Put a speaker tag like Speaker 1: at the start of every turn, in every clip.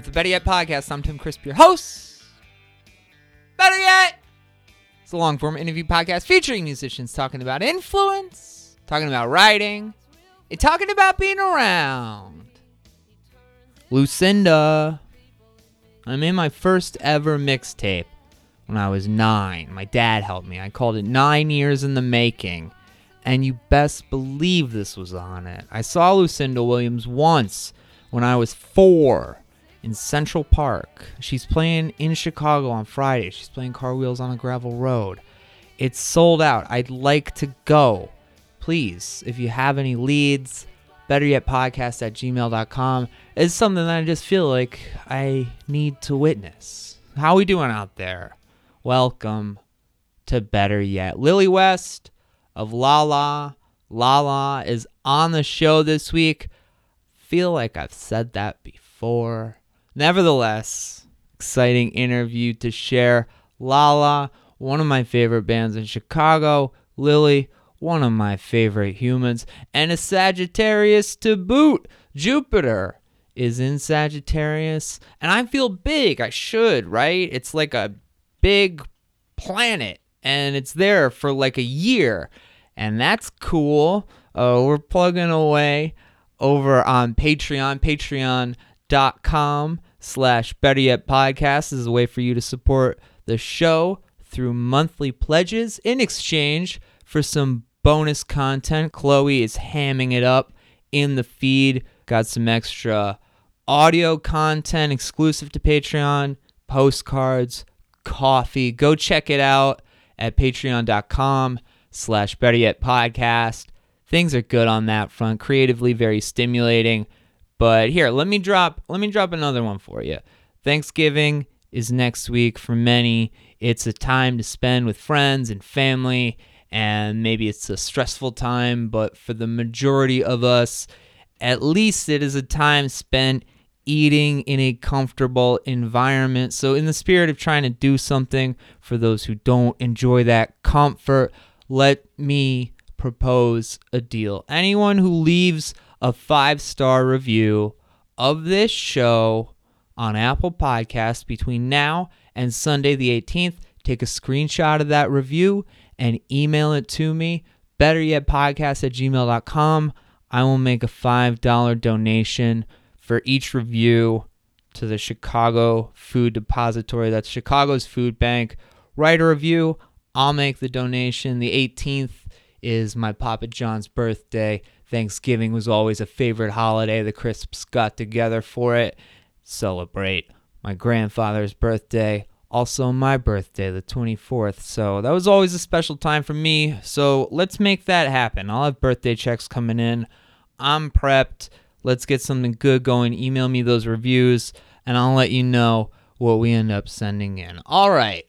Speaker 1: of the Better Yet podcast. I'm Tim Crisp, your host. Better Yet! It's a long form interview podcast featuring musicians talking about influence, talking about writing, and talking about being around. Lucinda. I made my first ever mixtape when I was nine. My dad helped me. I called it Nine Years in the Making. And you best believe this was on it. I saw Lucinda Williams once when I was four in Central Park. She's playing in Chicago on Friday. She's playing Car Wheels on a Gravel Road. It's sold out. I'd like to go. Please, if you have any leads, better yet podcast at gmail.com is something that I just feel like I need to witness. How we doing out there? Welcome to Better Yet. Lily West of Lala. Lala is on the show this week. Feel like I've said that before. Nevertheless, exciting interview to share. Lala, one of my favorite bands in Chicago. Lily, one of my favorite humans. And a Sagittarius to boot. Jupiter is in Sagittarius. And I feel big. I should, right? It's like a big planet and it's there for like a year and that's cool uh, we're plugging away over on Patreon. patreon patreon.com slash better yet podcast is a way for you to support the show through monthly pledges in exchange for some bonus content chloe is hamming it up in the feed got some extra audio content exclusive to patreon postcards coffee. Go check it out at patreon.com slash better yet podcast. Things are good on that front. Creatively very stimulating. But here, let me drop let me drop another one for you. Thanksgiving is next week for many. It's a time to spend with friends and family, and maybe it's a stressful time, but for the majority of us, at least it is a time spent eating in a comfortable environment. So, in the spirit of trying to do something for those who don't enjoy that comfort, let me propose a deal. Anyone who leaves a five star review of this show on Apple Podcasts between now and Sunday the 18th, take a screenshot of that review and email it to me. Better yet, podcast at gmail.com. I will make a $5 donation for each review to the Chicago Food Depository. That's Chicago's food bank. Write a review. I'll make the donation. The 18th is my Papa John's birthday. Thanksgiving was always a favorite holiday. The Crisps got together for it. Celebrate my grandfather's birthday. Also, my birthday, the 24th. So, that was always a special time for me. So, let's make that happen. I'll have birthday checks coming in. I'm prepped. Let's get something good going. Email me those reviews, and I'll let you know what we end up sending in. All right.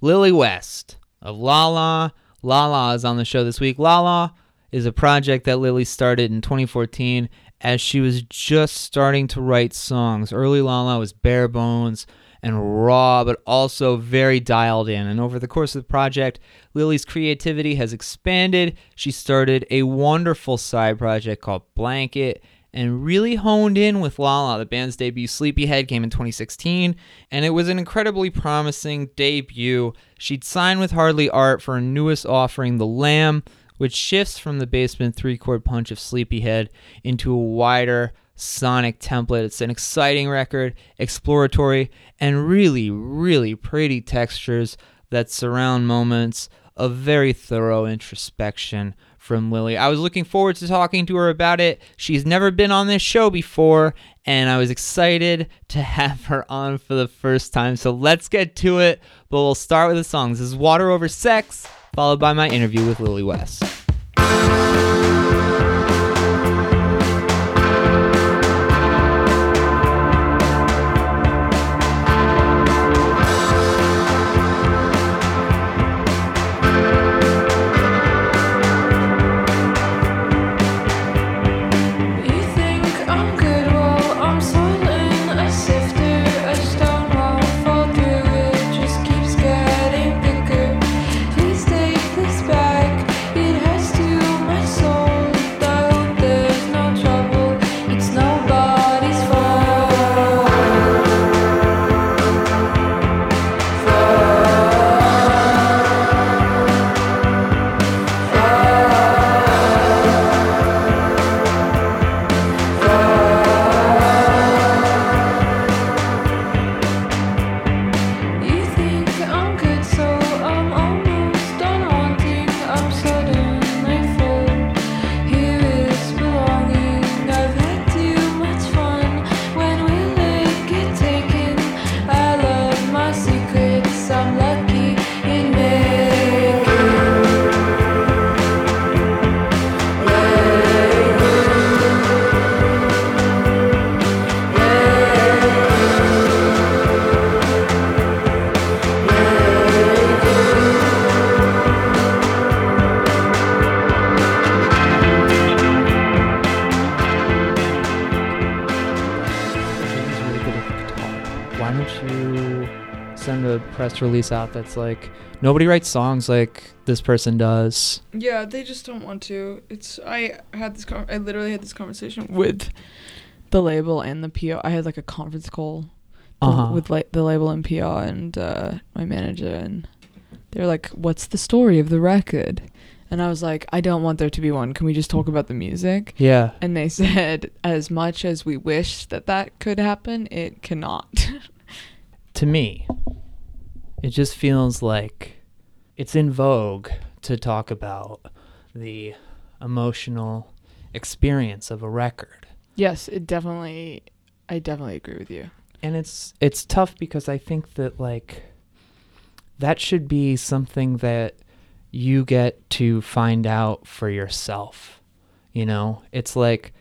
Speaker 1: Lily West of Lala. Lala is on the show this week. Lala is a project that Lily started in 2014 as she was just starting to write songs. Early Lala was bare bones and raw, but also very dialed in. And over the course of the project, Lily's creativity has expanded. She started a wonderful side project called Blanket and really honed in with Lala. The band's debut, Sleepyhead, came in 2016, and it was an incredibly promising debut. She'd signed with Hardly Art for her newest offering, The Lamb, which shifts from the basement three chord punch of Sleepyhead into a wider sonic template. It's an exciting record, exploratory, and really, really pretty textures that surround moments of very thorough introspection from Lily. I was looking forward to talking to her about it. She's never been on this show before, and I was excited to have her on for the first time. So let's get to it, but we'll start with the songs. This is Water Over Sex, followed by my interview with Lily West. Press release out that's like nobody writes songs like this person does?
Speaker 2: Yeah, they just don't want to. It's I had this con- I literally had this conversation with the label and the PO. I had like a conference call
Speaker 1: Uh-huh.
Speaker 2: with like the label and PR and uh, my manager and they're like, "What's the story of the record?" And I was like, "I don't want there to be one. Can we just talk about the music?"
Speaker 1: Yeah.
Speaker 2: And they said, "As much as we wish that that could happen, it cannot."
Speaker 1: To me, it just feels like it's in vogue to talk about the emotional experience of a record.
Speaker 2: yes, it definitely I definitely agree with you.
Speaker 1: and it's it's tough because I think that like that should be something that you get to find out for yourself. You know, it's like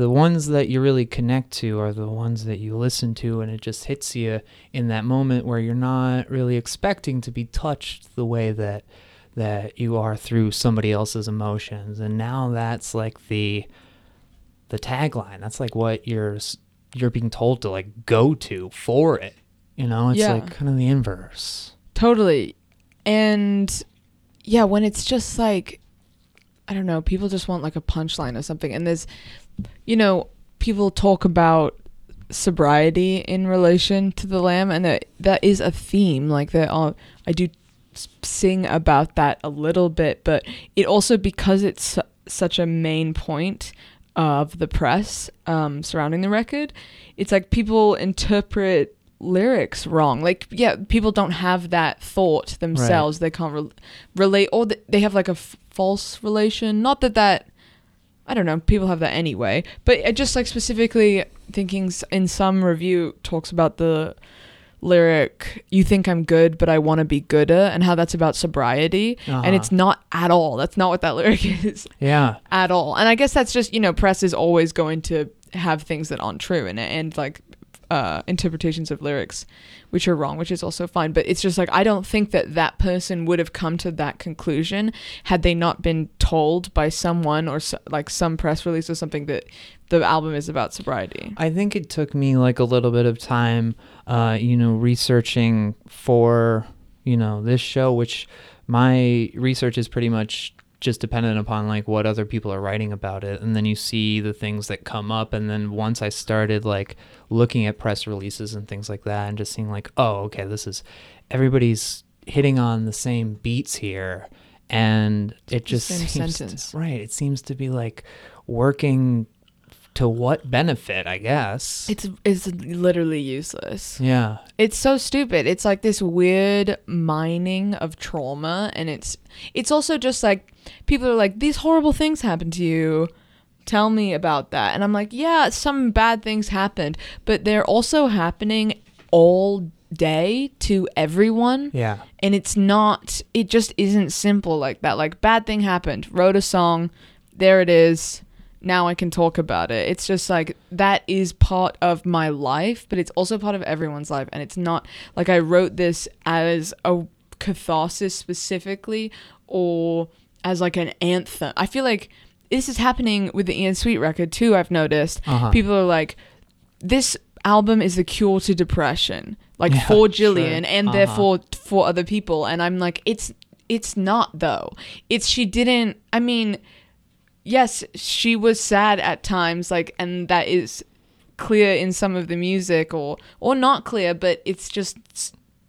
Speaker 1: the ones that you really connect to are the ones that you listen to and it just hits you in that moment where you're not really expecting to be touched the way that that you are through somebody else's emotions. And now that's like the the tagline. That's like what you're you're being told to like go to for it. You know it's
Speaker 2: Yeah.
Speaker 1: like kind of the inverse.
Speaker 2: Totally. And yeah, when it's just like I don't know, people just want like a punchline or something. And there's you know, people talk about sobriety in relation to the lamb and that that is a theme. Like that uh, I do sing about that a little bit but it also because it's su- such a main point of the press um, surrounding the record it's like people interpret lyrics wrong. Like yeah people don't have that thought themselves. They can't re- relate or th- they have like a f- false relation. Not that that I don't know. People have that anyway. But just like specifically thinking in some review talks about the lyric "You think I'm good, but I want to be gooder" and how that's about sobriety,
Speaker 1: Uh-huh.
Speaker 2: and it's not at all. That's not what that lyric is
Speaker 1: yeah
Speaker 2: at all. And I guess that's just you know press is always going to have things that aren't true in it and like uh, interpretations of lyrics which are wrong, which is also fine. But it's just like I don't think that that person would have come to that conclusion had they not been told by someone or so, like some press release or something that the album is about sobriety.
Speaker 1: I think it took me like a little bit of time, uh, you know, researching for, you know, this show, which my research is pretty much just dependent upon like what other people are writing about it and then you see the things that come up and then once i started like looking at press releases and things like that and just seeing like oh okay this is everybody's hitting on the same beats here and it just
Speaker 2: same
Speaker 1: seems
Speaker 2: sentence.
Speaker 1: To, right it seems to be like working to what benefit i guess
Speaker 2: It's it's literally useless.
Speaker 1: yeah
Speaker 2: It's so stupid. It's like this weird mining of trauma and it's it's also just like people are like these horrible things happened to you. Tell me about that. And I'm like, yeah, some bad things happened, but they're also happening all day to everyone.
Speaker 1: yeah
Speaker 2: And it's not it just isn't simple like that. Like bad thing happened, wrote a song, there it is. Now I can talk about it. It's just like that is part of my life, but it's also part of everyone's life. And it's not like I wrote this as a catharsis specifically or as like an anthem. I feel like this is happening with the Ian Sweet record too, I've noticed.
Speaker 1: Uh-huh.
Speaker 2: People are like, this album is the cure to depression, like
Speaker 1: Yeah,
Speaker 2: for
Speaker 1: sure.
Speaker 2: Jilian and
Speaker 1: Uh-huh.
Speaker 2: therefore for other people. And I'm like, it's it's not though. It's she didn't. I mean, yes, she was sad at times, like, and that is clear in some of the music, or or not clear, but it's just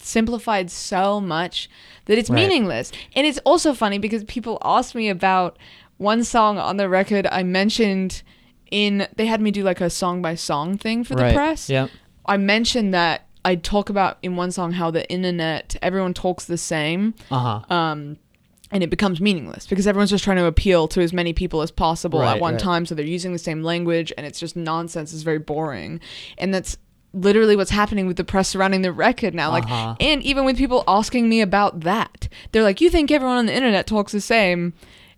Speaker 2: simplified so much that it's
Speaker 1: Right.
Speaker 2: meaningless. And it's also funny because people ask me about one song on the record I mentioned in they had me do like a song by song thing for the press.
Speaker 1: yeah
Speaker 2: I mentioned that I talk about in one song how the internet everyone talks the same
Speaker 1: uh-huh
Speaker 2: um, and it becomes meaningless because everyone's just trying to appeal to as many people as possible
Speaker 1: Right,
Speaker 2: at one
Speaker 1: right.
Speaker 2: time so they're using the same language and it's just nonsense it's very boring and that's literally what's happening with the press surrounding the record now. Like
Speaker 1: Uh-huh.
Speaker 2: and even with people asking me about that they're like you think everyone on the internet talks the same?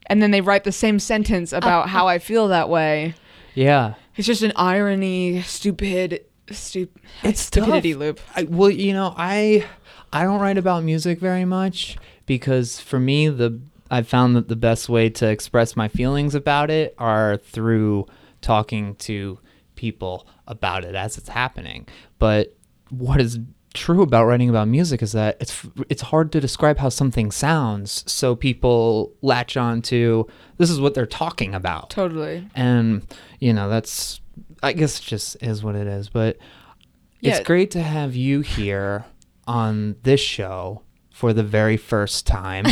Speaker 2: And then they write the same sentence about how I feel that way.
Speaker 1: Yeah.
Speaker 2: It's just an irony stupid stup-
Speaker 1: It's
Speaker 2: stupidity
Speaker 1: tough.
Speaker 2: loop.
Speaker 1: I, well, you know, I I don't write about music very much because for me the I've found that the best way to express my feelings about it are through talking to people about it as it's happening. But what is true about writing about music is that it's it's hard to describe how something sounds, so people latch on to this is what they're talking about.
Speaker 2: Totally.
Speaker 1: And you know that's i guess it just is what it is. But
Speaker 2: Yeah.
Speaker 1: it's great to have you here on this show for the very first time.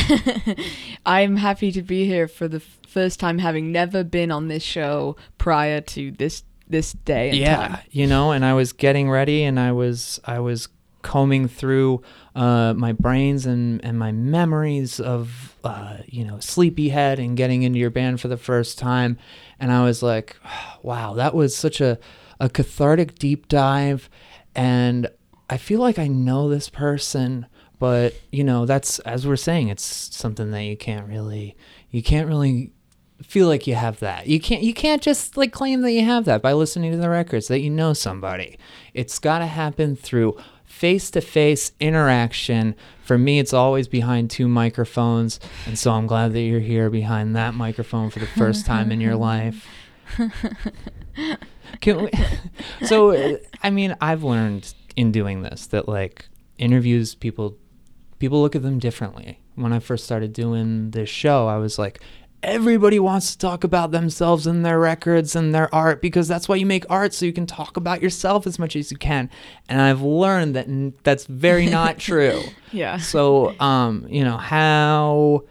Speaker 2: I'm happy to be here for the f- first time, having never been on this show prior to this this day and
Speaker 1: yeah
Speaker 2: time.
Speaker 1: you know and i was getting ready and i was i was combing through uh, my brains and, and my memories of uh, you know sleepyhead and getting into your band for the first time and i was like wow that was such a, a cathartic deep dive and i feel like i know this person but you know that's as we're saying it's something that you can't really you can't really feel like you have that. You can't you can't just like claim that you have that by listening to the records that you know somebody. It's got to happen through face-to-face interaction. For me it's always behind two microphones, and so I'm glad that you're here behind that microphone for the first time in your life. Can we, so I mean, I've learned in doing this that like interviews people people look at them differently. When I first started doing this show, I was like, everybody wants to talk about themselves and their records and their art because that's why you make art so you can talk about yourself as much as you can. And I've learned that n- that's very not true.
Speaker 2: Yeah.
Speaker 1: So, um, you know, how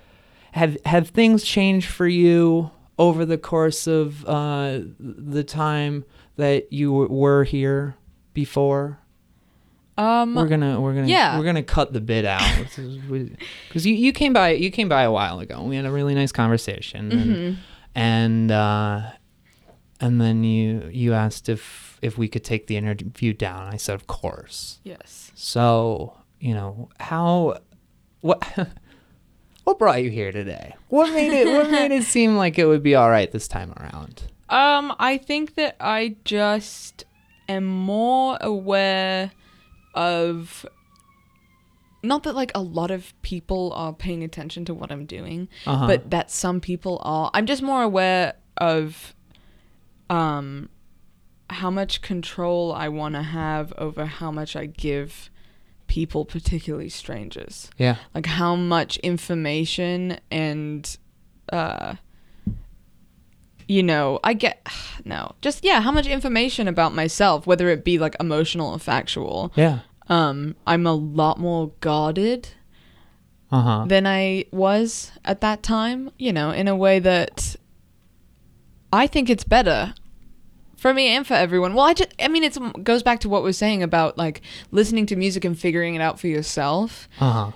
Speaker 1: have have things changed for you over the course of uh, the time that you w- were here before?
Speaker 2: Um,
Speaker 1: we're gonna we're gonna
Speaker 2: yeah.
Speaker 1: we're gonna cut the bit out because you, you came by you came by a while ago. We had a really nice conversation, and
Speaker 2: mhm.
Speaker 1: and, uh, and then you you asked if if we could take the interview down. I said of course.
Speaker 2: yes.
Speaker 1: So you know how what what brought you here today? What made it what made it seem like it would be all right this time around?
Speaker 2: Um, I think that I just am more aware of not that like a lot of people are paying attention to what I'm doing,
Speaker 1: Uh-huh.
Speaker 2: but that some people are. I'm just more aware of um how much control I want to have over how much I give people, particularly strangers
Speaker 1: yeah,
Speaker 2: like how much information and uh you know, I get no, just yeah, how much information about myself, whether it be like emotional or factual.
Speaker 1: Yeah.
Speaker 2: Um, I'm a lot more guarded
Speaker 1: Uh huh.
Speaker 2: than I was at that time, you know, in a way that I think it's better for me and for everyone. Well, I just, I mean, it goes back to what we're saying about like listening to music and figuring it out for yourself.
Speaker 1: Uh huh.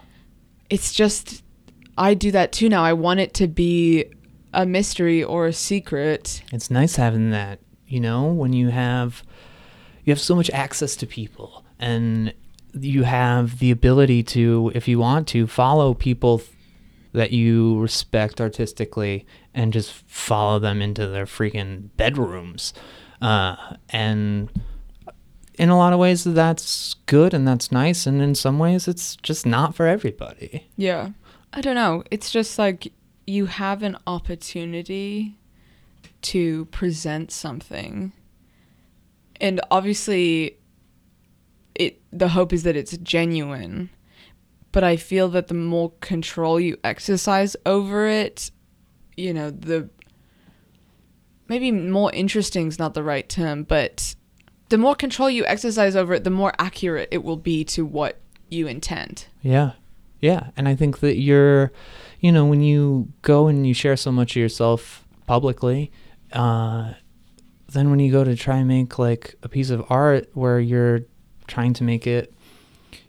Speaker 2: It's just, I do that too now. I want it to be a mystery or a secret.
Speaker 1: It's nice having that, you know, when you have you have so much access to people and you have the ability to if you want to follow people that you respect artistically and just follow them into their freaking bedrooms. Uh, and in a lot of ways that's good and that's nice and in some ways it's just not for everybody.
Speaker 2: Yeah. I don't know. It's just like you have an opportunity to present something. And obviously it the hope is that it's genuine. But I feel that the more control you exercise over it, you know, the maybe more interesting is not the right term, but the more control you exercise over it, the more accurate it will be to what you intend.
Speaker 1: Yeah. Yeah. And I think that you're, you know, when you go and you share so much of yourself publicly, uh, then when you go to try and make like a piece of art where you're trying to make it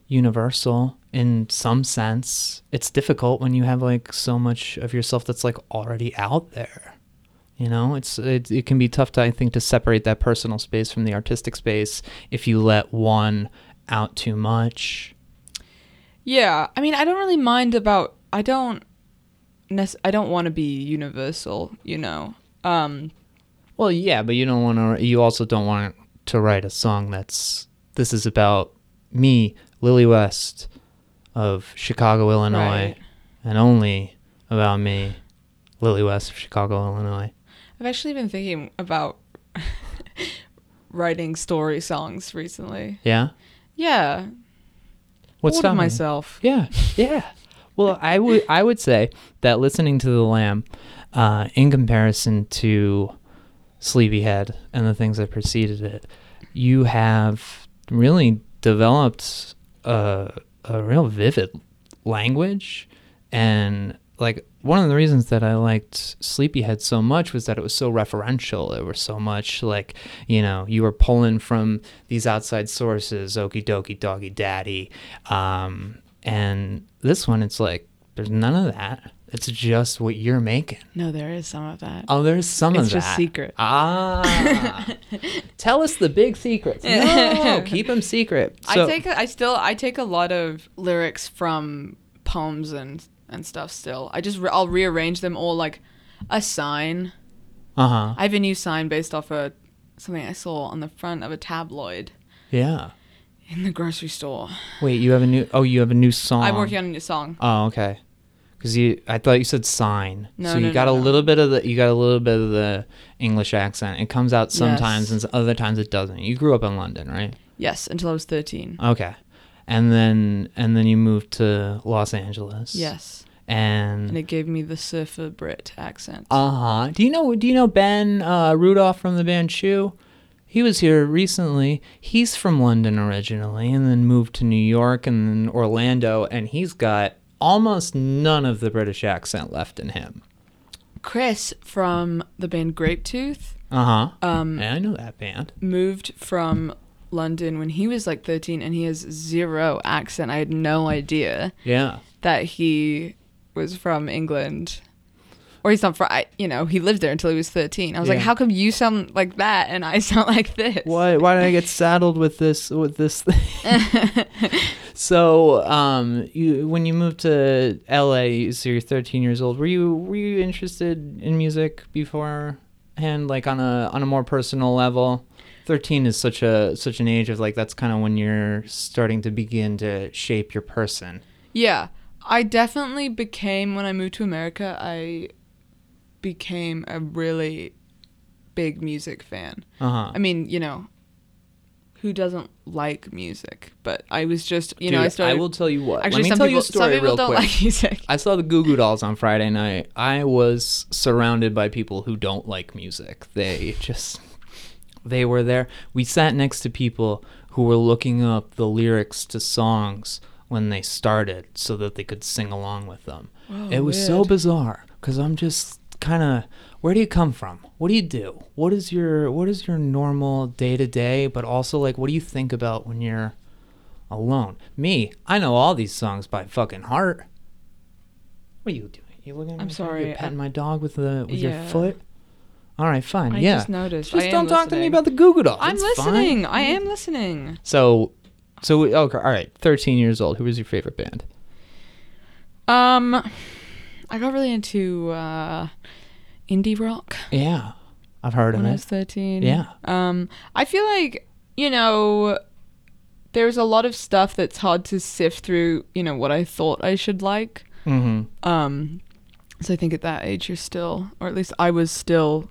Speaker 1: universal in some sense, it's difficult when you have like so much of yourself that's like already out there. You know, it's it, it can be tough to I think to separate that personal space from the artistic space if you let one out too much.
Speaker 2: Yeah, I mean, I don't really mind about. I don't. Nec- I don't want to be universal, you know. Um,
Speaker 1: Well, yeah, but you don't want to. You also don't want to write a song that's this is about me, Lily West, of Chicago, Illinois,
Speaker 2: Right.
Speaker 1: and only about me, Lily West of Chicago, Illinois.
Speaker 2: I've actually been thinking about writing story songs recently.
Speaker 1: Yeah.
Speaker 2: Yeah,
Speaker 1: What's stopping you?
Speaker 2: myself.
Speaker 1: Yeah, yeah. Well, I would I would say that listening to the Lamb, uh, in comparison to Sleepyhead and the things that preceded it, you have really developed a a real vivid language, and like one of the reasons that I liked Sleepyhead so much was that it was so referential. It was so much like you know you were pulling from these outside sources, Okie dokie doggy daddy, um, and this one it's like there's none of that. It's just what you're making.
Speaker 2: No, there is some of that.
Speaker 1: Oh, there's some of that.
Speaker 2: It's
Speaker 1: that.
Speaker 2: just secret.
Speaker 1: Ah, tell us the big secrets. No, keep them secret. So,
Speaker 2: I take. A, I still. I take a lot of lyrics from poems and and stuff. Still, I just. Re- I'll rearrange them all like a sign.
Speaker 1: uh huh.
Speaker 2: I have a new sign based off a something I saw on the front of a tabloid
Speaker 1: Yeah.
Speaker 2: in the grocery store.
Speaker 1: Wait, you have a new? Oh, you have a new song.
Speaker 2: I'm working on a new song.
Speaker 1: Oh, okay. Because you, I thought you said sign.
Speaker 2: No,
Speaker 1: so you
Speaker 2: no,
Speaker 1: got
Speaker 2: no,
Speaker 1: a
Speaker 2: no.
Speaker 1: little bit of the, you got a little bit of the English accent. It comes out sometimes,
Speaker 2: Yes.
Speaker 1: and other times it doesn't. You grew up in London, right?
Speaker 2: Yes, until I was 13.
Speaker 1: Okay. And then, and then you moved to Los Angeles.
Speaker 2: Yes,
Speaker 1: And.
Speaker 2: and it gave me the surfer Brit accent.
Speaker 1: Uh huh. Do you know? Do you know Ben uh, Rudolph from the band Chew? He was here recently. He's from London originally, and then moved to New York and then Orlando, and he's got almost none of the British accent left in him.
Speaker 2: Chris from the band Grapetooth
Speaker 1: Uh huh.
Speaker 2: um,
Speaker 1: Yeah, I know that band.
Speaker 2: moved from London when he was like 13, and he has zero accent. I had no idea
Speaker 1: Yeah.
Speaker 2: that he was from England. Or he's not from, I, you know, he lived there until he was 13. I was like, how come you sound like that and I sound like this?
Speaker 1: Why? Why did I get saddled with this? With this thing? so, um, you when you moved to LA, so you're 13 years old. Were you were you interested in music beforehand, like on a on a more personal level? 13 is such a such an age of like that's kind of when you're starting to begin to shape your person.
Speaker 2: Yeah, I definitely became when I moved to America. I became a really big music fan.
Speaker 1: Uh huh.
Speaker 2: I mean, you know, who doesn't like music, but I was just, you know, I
Speaker 1: Dude,
Speaker 2: I
Speaker 1: will tell you what.
Speaker 2: actually,
Speaker 1: Let me
Speaker 2: some
Speaker 1: tell
Speaker 2: people,
Speaker 1: you a story
Speaker 2: some people
Speaker 1: real
Speaker 2: don't
Speaker 1: quick.
Speaker 2: like music.
Speaker 1: I saw the Goo Goo Dolls on Friday night. I was surrounded by people who don't like music. They just they were there. We sat next to people who were looking up the lyrics to songs when they started so that they could sing along with them. Oh, it was so bizarre cuz I'm just kind of where do you come from? What do you do? What is your what is your normal day to day, but also like what do you think about when you're alone? Me, I know all these songs by fucking heart. What are you doing? You looking at
Speaker 2: I'm sorry,
Speaker 1: You're petting
Speaker 2: I-
Speaker 1: my dog with the with your foot. All right, fine.
Speaker 2: I
Speaker 1: yeah.
Speaker 2: just noticed.
Speaker 1: Just
Speaker 2: I
Speaker 1: don't
Speaker 2: am
Speaker 1: talk to me
Speaker 2: listening.
Speaker 1: about the Goo Goo Dolls.
Speaker 2: I'm
Speaker 1: It's fine.
Speaker 2: listening. I am listening.
Speaker 1: So, so we- okay, all right. Thirteen years old. Who was your favorite band?
Speaker 2: Um, I got really into uh, indie rock
Speaker 1: Yeah, I've heard of
Speaker 2: when I
Speaker 1: it.
Speaker 2: was 13.
Speaker 1: Yeah.
Speaker 2: Um, I feel like, you know, there's a lot of stuff that's hard to sift through, you know, what I thought I should like.
Speaker 1: Mm-hmm.
Speaker 2: Um, so I think at that age you're still, or at least I was still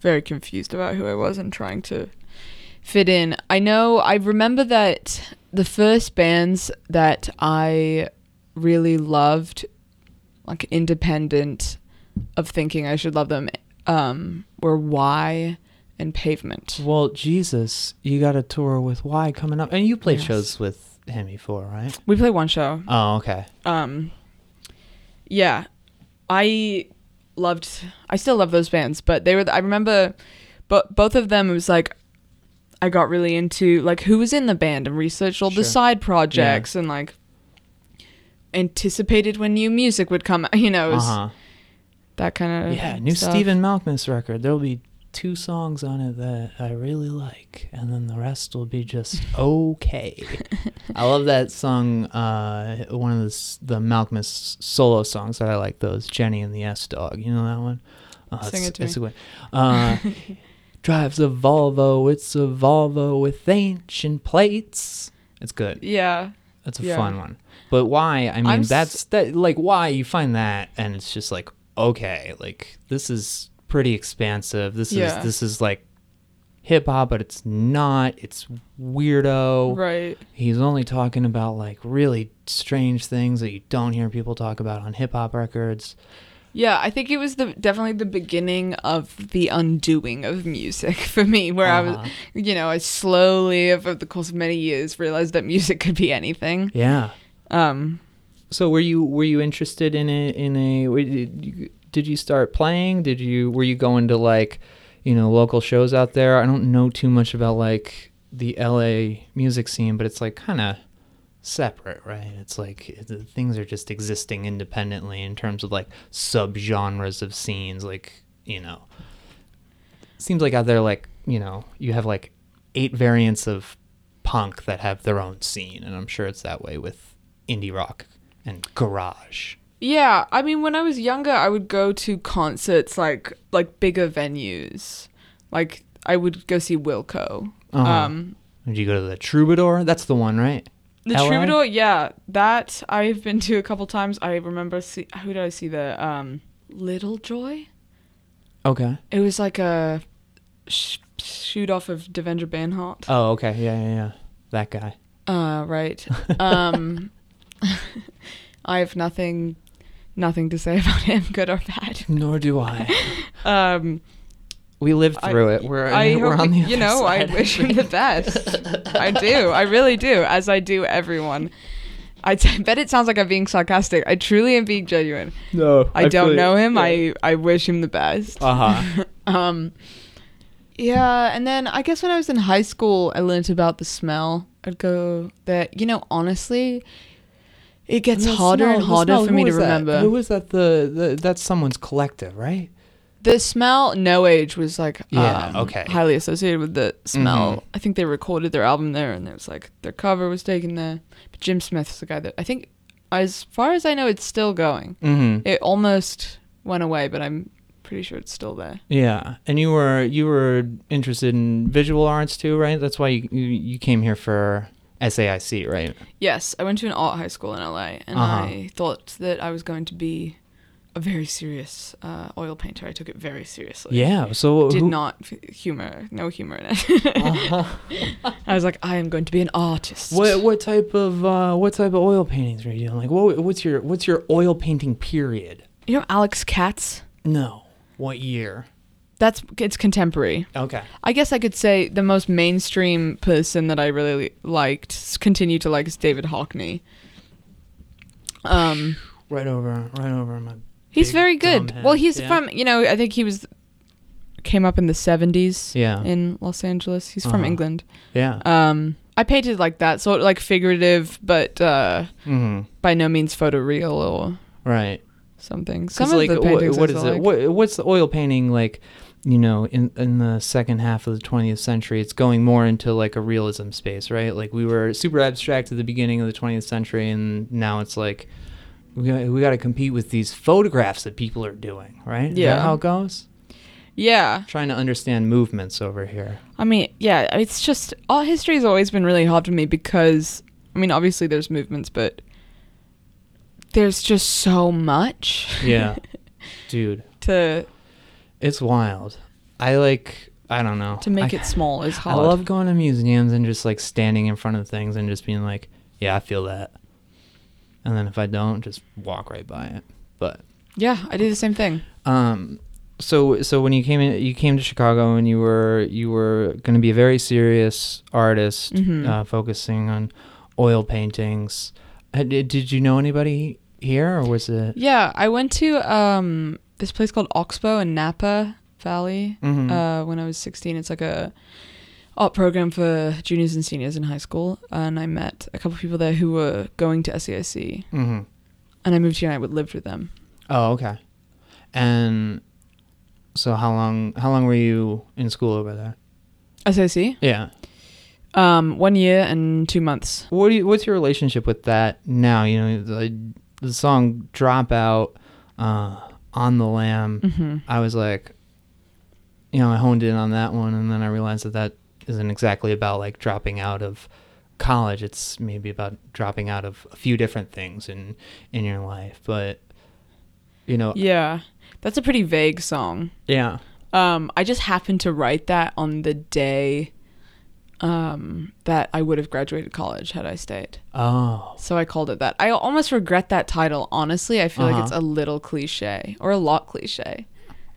Speaker 2: very confused about who I was and trying to fit in. I know, I remember that the first bands that I really loved, like independent of thinking I should love them, um, were WHY? and Pavement.
Speaker 1: Well, Jesus, you got a tour with WHY? coming up, and you played
Speaker 2: Yes.
Speaker 1: shows with him before, right?
Speaker 2: We played one show.
Speaker 1: Oh, okay.
Speaker 2: um yeah i loved i still love those bands but they were i remember but both of them it was like i got really into like who was in the band and researched all
Speaker 1: Sure.
Speaker 2: the side projects and like anticipated when new music would come out you know it
Speaker 1: uh-huh.
Speaker 2: that kind of
Speaker 1: Yeah, new Stephen Malkmus record. There'll be two songs on it that I really like, and then the rest will be just okay. I love that song. Uh, one of the the Malkmus solo songs that I like. Those Jenny and the Ess-Dog. You know that one? Oh,
Speaker 2: Sing it to
Speaker 1: it's
Speaker 2: me.
Speaker 1: a. Uh, drives a Volvo. It's a Volvo with ancient plates. It's good.
Speaker 2: yeah
Speaker 1: That's a
Speaker 2: Yeah.
Speaker 1: fun one. But why? I mean,
Speaker 2: I'm
Speaker 1: that's that. Like, why you find that, and it's just like, okay, like this is pretty expansive. This
Speaker 2: Yeah.
Speaker 1: is this is like hip hop, but it's not. It's weirdo.
Speaker 2: right
Speaker 1: He's only talking about like really strange things that you don't hear people talk about on hip hop records.
Speaker 2: Yeah, I think it was the definitely the beginning of the undoing of music for me, where I was,
Speaker 1: Uh-huh.
Speaker 2: you know, I slowly over the course of many years realized that music could be anything.
Speaker 1: Yeah.
Speaker 2: Um,
Speaker 1: So were you were you interested in a in a did you, start playing? Did you were you going to like you know local shows out there? I don't know too much about like the LA music scene, but it's like kind of separate, right? It's like things are just existing independently in terms of like subgenres of scenes. Like you know, seems like out there like you know you have like eight variants of punk that have their own scene, and I'm sure it's that way with indie rock and garage.
Speaker 2: Yeah, I mean, when I was younger, I would go to concerts like like bigger venues, like I would go see Wilco.
Speaker 1: Uh-huh.
Speaker 2: Um,
Speaker 1: Did you go to the Troubadour? That's the one, right?
Speaker 2: the
Speaker 1: LA?
Speaker 2: Troubadour, yeah, that I've been to a couple times. I remember see who did I see the Um, Little Joy.
Speaker 1: Okay.
Speaker 2: It was like a sh- shoot off of Devendra Banhart.
Speaker 1: Oh, okay. Yeah, yeah, yeah. That guy.
Speaker 2: Uh, right. Um, I have nothing, nothing to say about him, good or bad.
Speaker 1: Nor do I.
Speaker 2: Um,
Speaker 1: We lived
Speaker 2: I-
Speaker 1: through it. We're
Speaker 2: I
Speaker 1: we're on the
Speaker 2: you know. I wish him the best. I do. I really do. As I do everyone. I t- bet it sounds like I'm being sarcastic. I truly am being genuine.
Speaker 1: No,
Speaker 2: I, don't know him. I I wish him the best.
Speaker 1: Uh huh.
Speaker 2: Um, yeah, and then I guess when I was in high school, I learned about the smell. I'd go there. You know, honestly, it gets harder and harder for me to remember.
Speaker 1: Who was that? The, the that's someone's collective, right?
Speaker 2: the smell, No Age was like
Speaker 1: Yeah,
Speaker 2: um,
Speaker 1: okay.
Speaker 2: highly associated with the smell.
Speaker 1: Mhm.
Speaker 2: I think they recorded their album there, and it was like their cover was taken there. But Jim Smith's the guy that I think, as far as I know, it's still going.
Speaker 1: Mm-hmm.
Speaker 2: It almost went away, but I'm pretty sure it's still there.
Speaker 1: Yeah, and you were you were interested in visual arts too, right? That's why you you, you came here for SAIC, right?
Speaker 2: Yes, I went to an art high school in LA, and
Speaker 1: Uh-huh.
Speaker 2: I thought that I was going to be a very serious uh, oil painter. I took it very seriously.
Speaker 1: Yeah. So
Speaker 2: Did
Speaker 1: who-
Speaker 2: not f- humor, no humor in it.
Speaker 1: Uh-huh.
Speaker 2: I was like, I am going to be an artist.
Speaker 1: What what type of uh, what type of oil paintings are you doing? Like, what what's your what's your oil painting period?
Speaker 2: You know Alex Katz?
Speaker 1: No. What year?
Speaker 2: That's it's contemporary.
Speaker 1: Okay.
Speaker 2: I guess I could say the most mainstream person that I really liked, continue to like, is David Hockney. Um,
Speaker 1: Right over, right over my.
Speaker 2: he's very good. Well, he's
Speaker 1: yeah.
Speaker 2: from you know I think he was came up in the seventies
Speaker 1: Yeah.
Speaker 2: in Los Angeles. He's from
Speaker 1: Uh-huh.
Speaker 2: England.
Speaker 1: Yeah.
Speaker 2: Um, I painted like that, so like figurative, but uh,
Speaker 1: mm-hmm.
Speaker 2: by no means photoreal or
Speaker 1: Right.
Speaker 2: something. Some of
Speaker 1: like,
Speaker 2: the paintings
Speaker 1: what
Speaker 2: I
Speaker 1: is it?
Speaker 2: like.
Speaker 1: What, what's the oil painting like? You know, in in the second half of the 20th century, it's going more into like a realism space, right? Like we were super abstract at the beginning of the 20th century, and now it's like we got, we got to compete with these photographs that people are doing, right?
Speaker 2: Yeah.
Speaker 1: how it goes?
Speaker 2: Yeah,
Speaker 1: Trying to understand movements over here.
Speaker 2: I mean, yeah, it's just all history has always been really hard for me because I mean, obviously there's movements, but there's just so much
Speaker 1: Yeah, dude,
Speaker 2: to
Speaker 1: it's wild. I like. I don't know.
Speaker 2: to make
Speaker 1: I,
Speaker 2: it small is hard.
Speaker 1: I love going to museums and just like standing in front of things and just being like, yeah, I feel that. And then if I don't, just walk right by it. But
Speaker 2: yeah, I do the same thing.
Speaker 1: um so so when you came in you came to Chicago and you were you were going to be a very serious artist
Speaker 2: Mhm.
Speaker 1: uh, focusing on oil paintings. Did, did you know anybody here or was it
Speaker 2: Yeah, I went to um this place called Oxbow in Napa Valley
Speaker 1: Mhm.
Speaker 2: uh, when I was 16. It's like a art program for juniors and seniors in high school, and I met a couple people there who were going to SAIC,
Speaker 1: Mhm.
Speaker 2: and I moved here and I would lived with them.
Speaker 1: Oh, okay. And so how long how long were you in school over there?
Speaker 2: SAIC,
Speaker 1: Yeah.
Speaker 2: um, one year and two months.
Speaker 1: What do you, what's your relationship with that now? You know, the, the song "Dropout" uh, on the Lamb.
Speaker 2: hmm
Speaker 1: I was like, you know, I honed in on that one, and then I realized that that isn't exactly about like dropping out of college. It's maybe about dropping out of a few different things in in your life. But you know,
Speaker 2: Yeah, that's a pretty vague song.
Speaker 1: yeah,
Speaker 2: Um, I just happened to write that on the day um, that I would have graduated college had I stayed.
Speaker 1: oh,
Speaker 2: So I called it that. I almost regret that title. Honestly, I feel like it's
Speaker 1: Uh-huh.
Speaker 2: a little cliche or a lot cliche.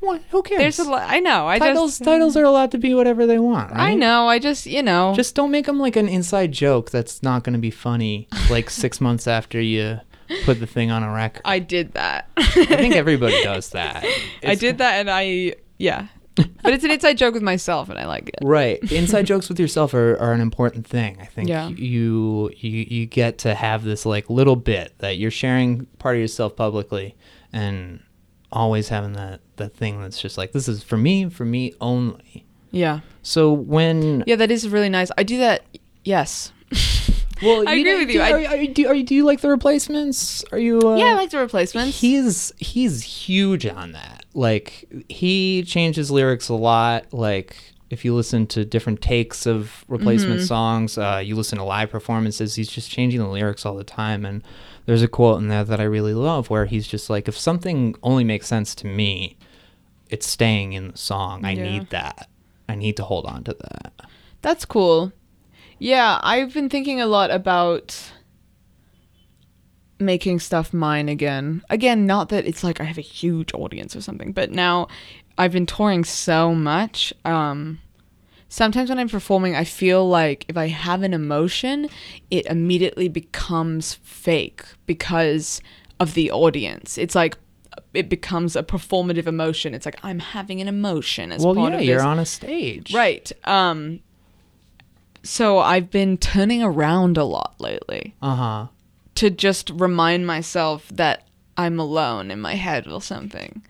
Speaker 1: what? Who cares?
Speaker 2: There's a lot. I know. I
Speaker 1: titles
Speaker 2: just
Speaker 1: titles are allowed to be whatever they want. Right?
Speaker 2: I know. I just you know.
Speaker 1: Just don't make them like an inside joke that's not going to be funny like six months after you put the thing on a record.
Speaker 2: I did that.
Speaker 1: I think everybody does that.
Speaker 2: I did that, and I yeah. But it's an inside joke with myself, and I like it.
Speaker 1: Right. Inside jokes with yourself are, are an important thing. I think
Speaker 2: Yeah.
Speaker 1: you you you get to have this like little bit that you're sharing part of yourself publicly and always having that that thing that's just like this is for me, for me only.
Speaker 2: Yeah.
Speaker 1: So when
Speaker 2: Yeah, that is really nice. I do that. Yes.
Speaker 1: well,
Speaker 2: I agree
Speaker 1: know,
Speaker 2: with
Speaker 1: do,
Speaker 2: you. I-
Speaker 1: Are, are, do, are, do you like the replacements? Are you? Uh,
Speaker 2: yeah, I like the replacements.
Speaker 1: He's he's huge on that. Like he changes lyrics a lot. Like if you listen to different takes of replacement
Speaker 2: Mm-hmm.
Speaker 1: songs, uh, you listen to live performances. He's just changing the lyrics all the time. And there's a quote in there that I really love where he's just like, if something only makes sense to me, it's staying in the song. I
Speaker 2: Yeah.
Speaker 1: need that. I need to hold on to that.
Speaker 2: That's cool. Yeah, I've been thinking a lot about making stuff mine again. Again, not that it's like I have a huge audience or something, but now I've been touring so much. Um sometimes when I'm performing, I feel like if I have an emotion, it immediately becomes fake because of the audience. It's like it becomes a performative emotion. It's like I'm having an emotion as
Speaker 1: well,
Speaker 2: part
Speaker 1: yeah,
Speaker 2: of
Speaker 1: you're on a stage.
Speaker 2: Right. Um so I've been turning around a lot lately
Speaker 1: Uh huh.
Speaker 2: To just remind myself that I'm alone in my head or something.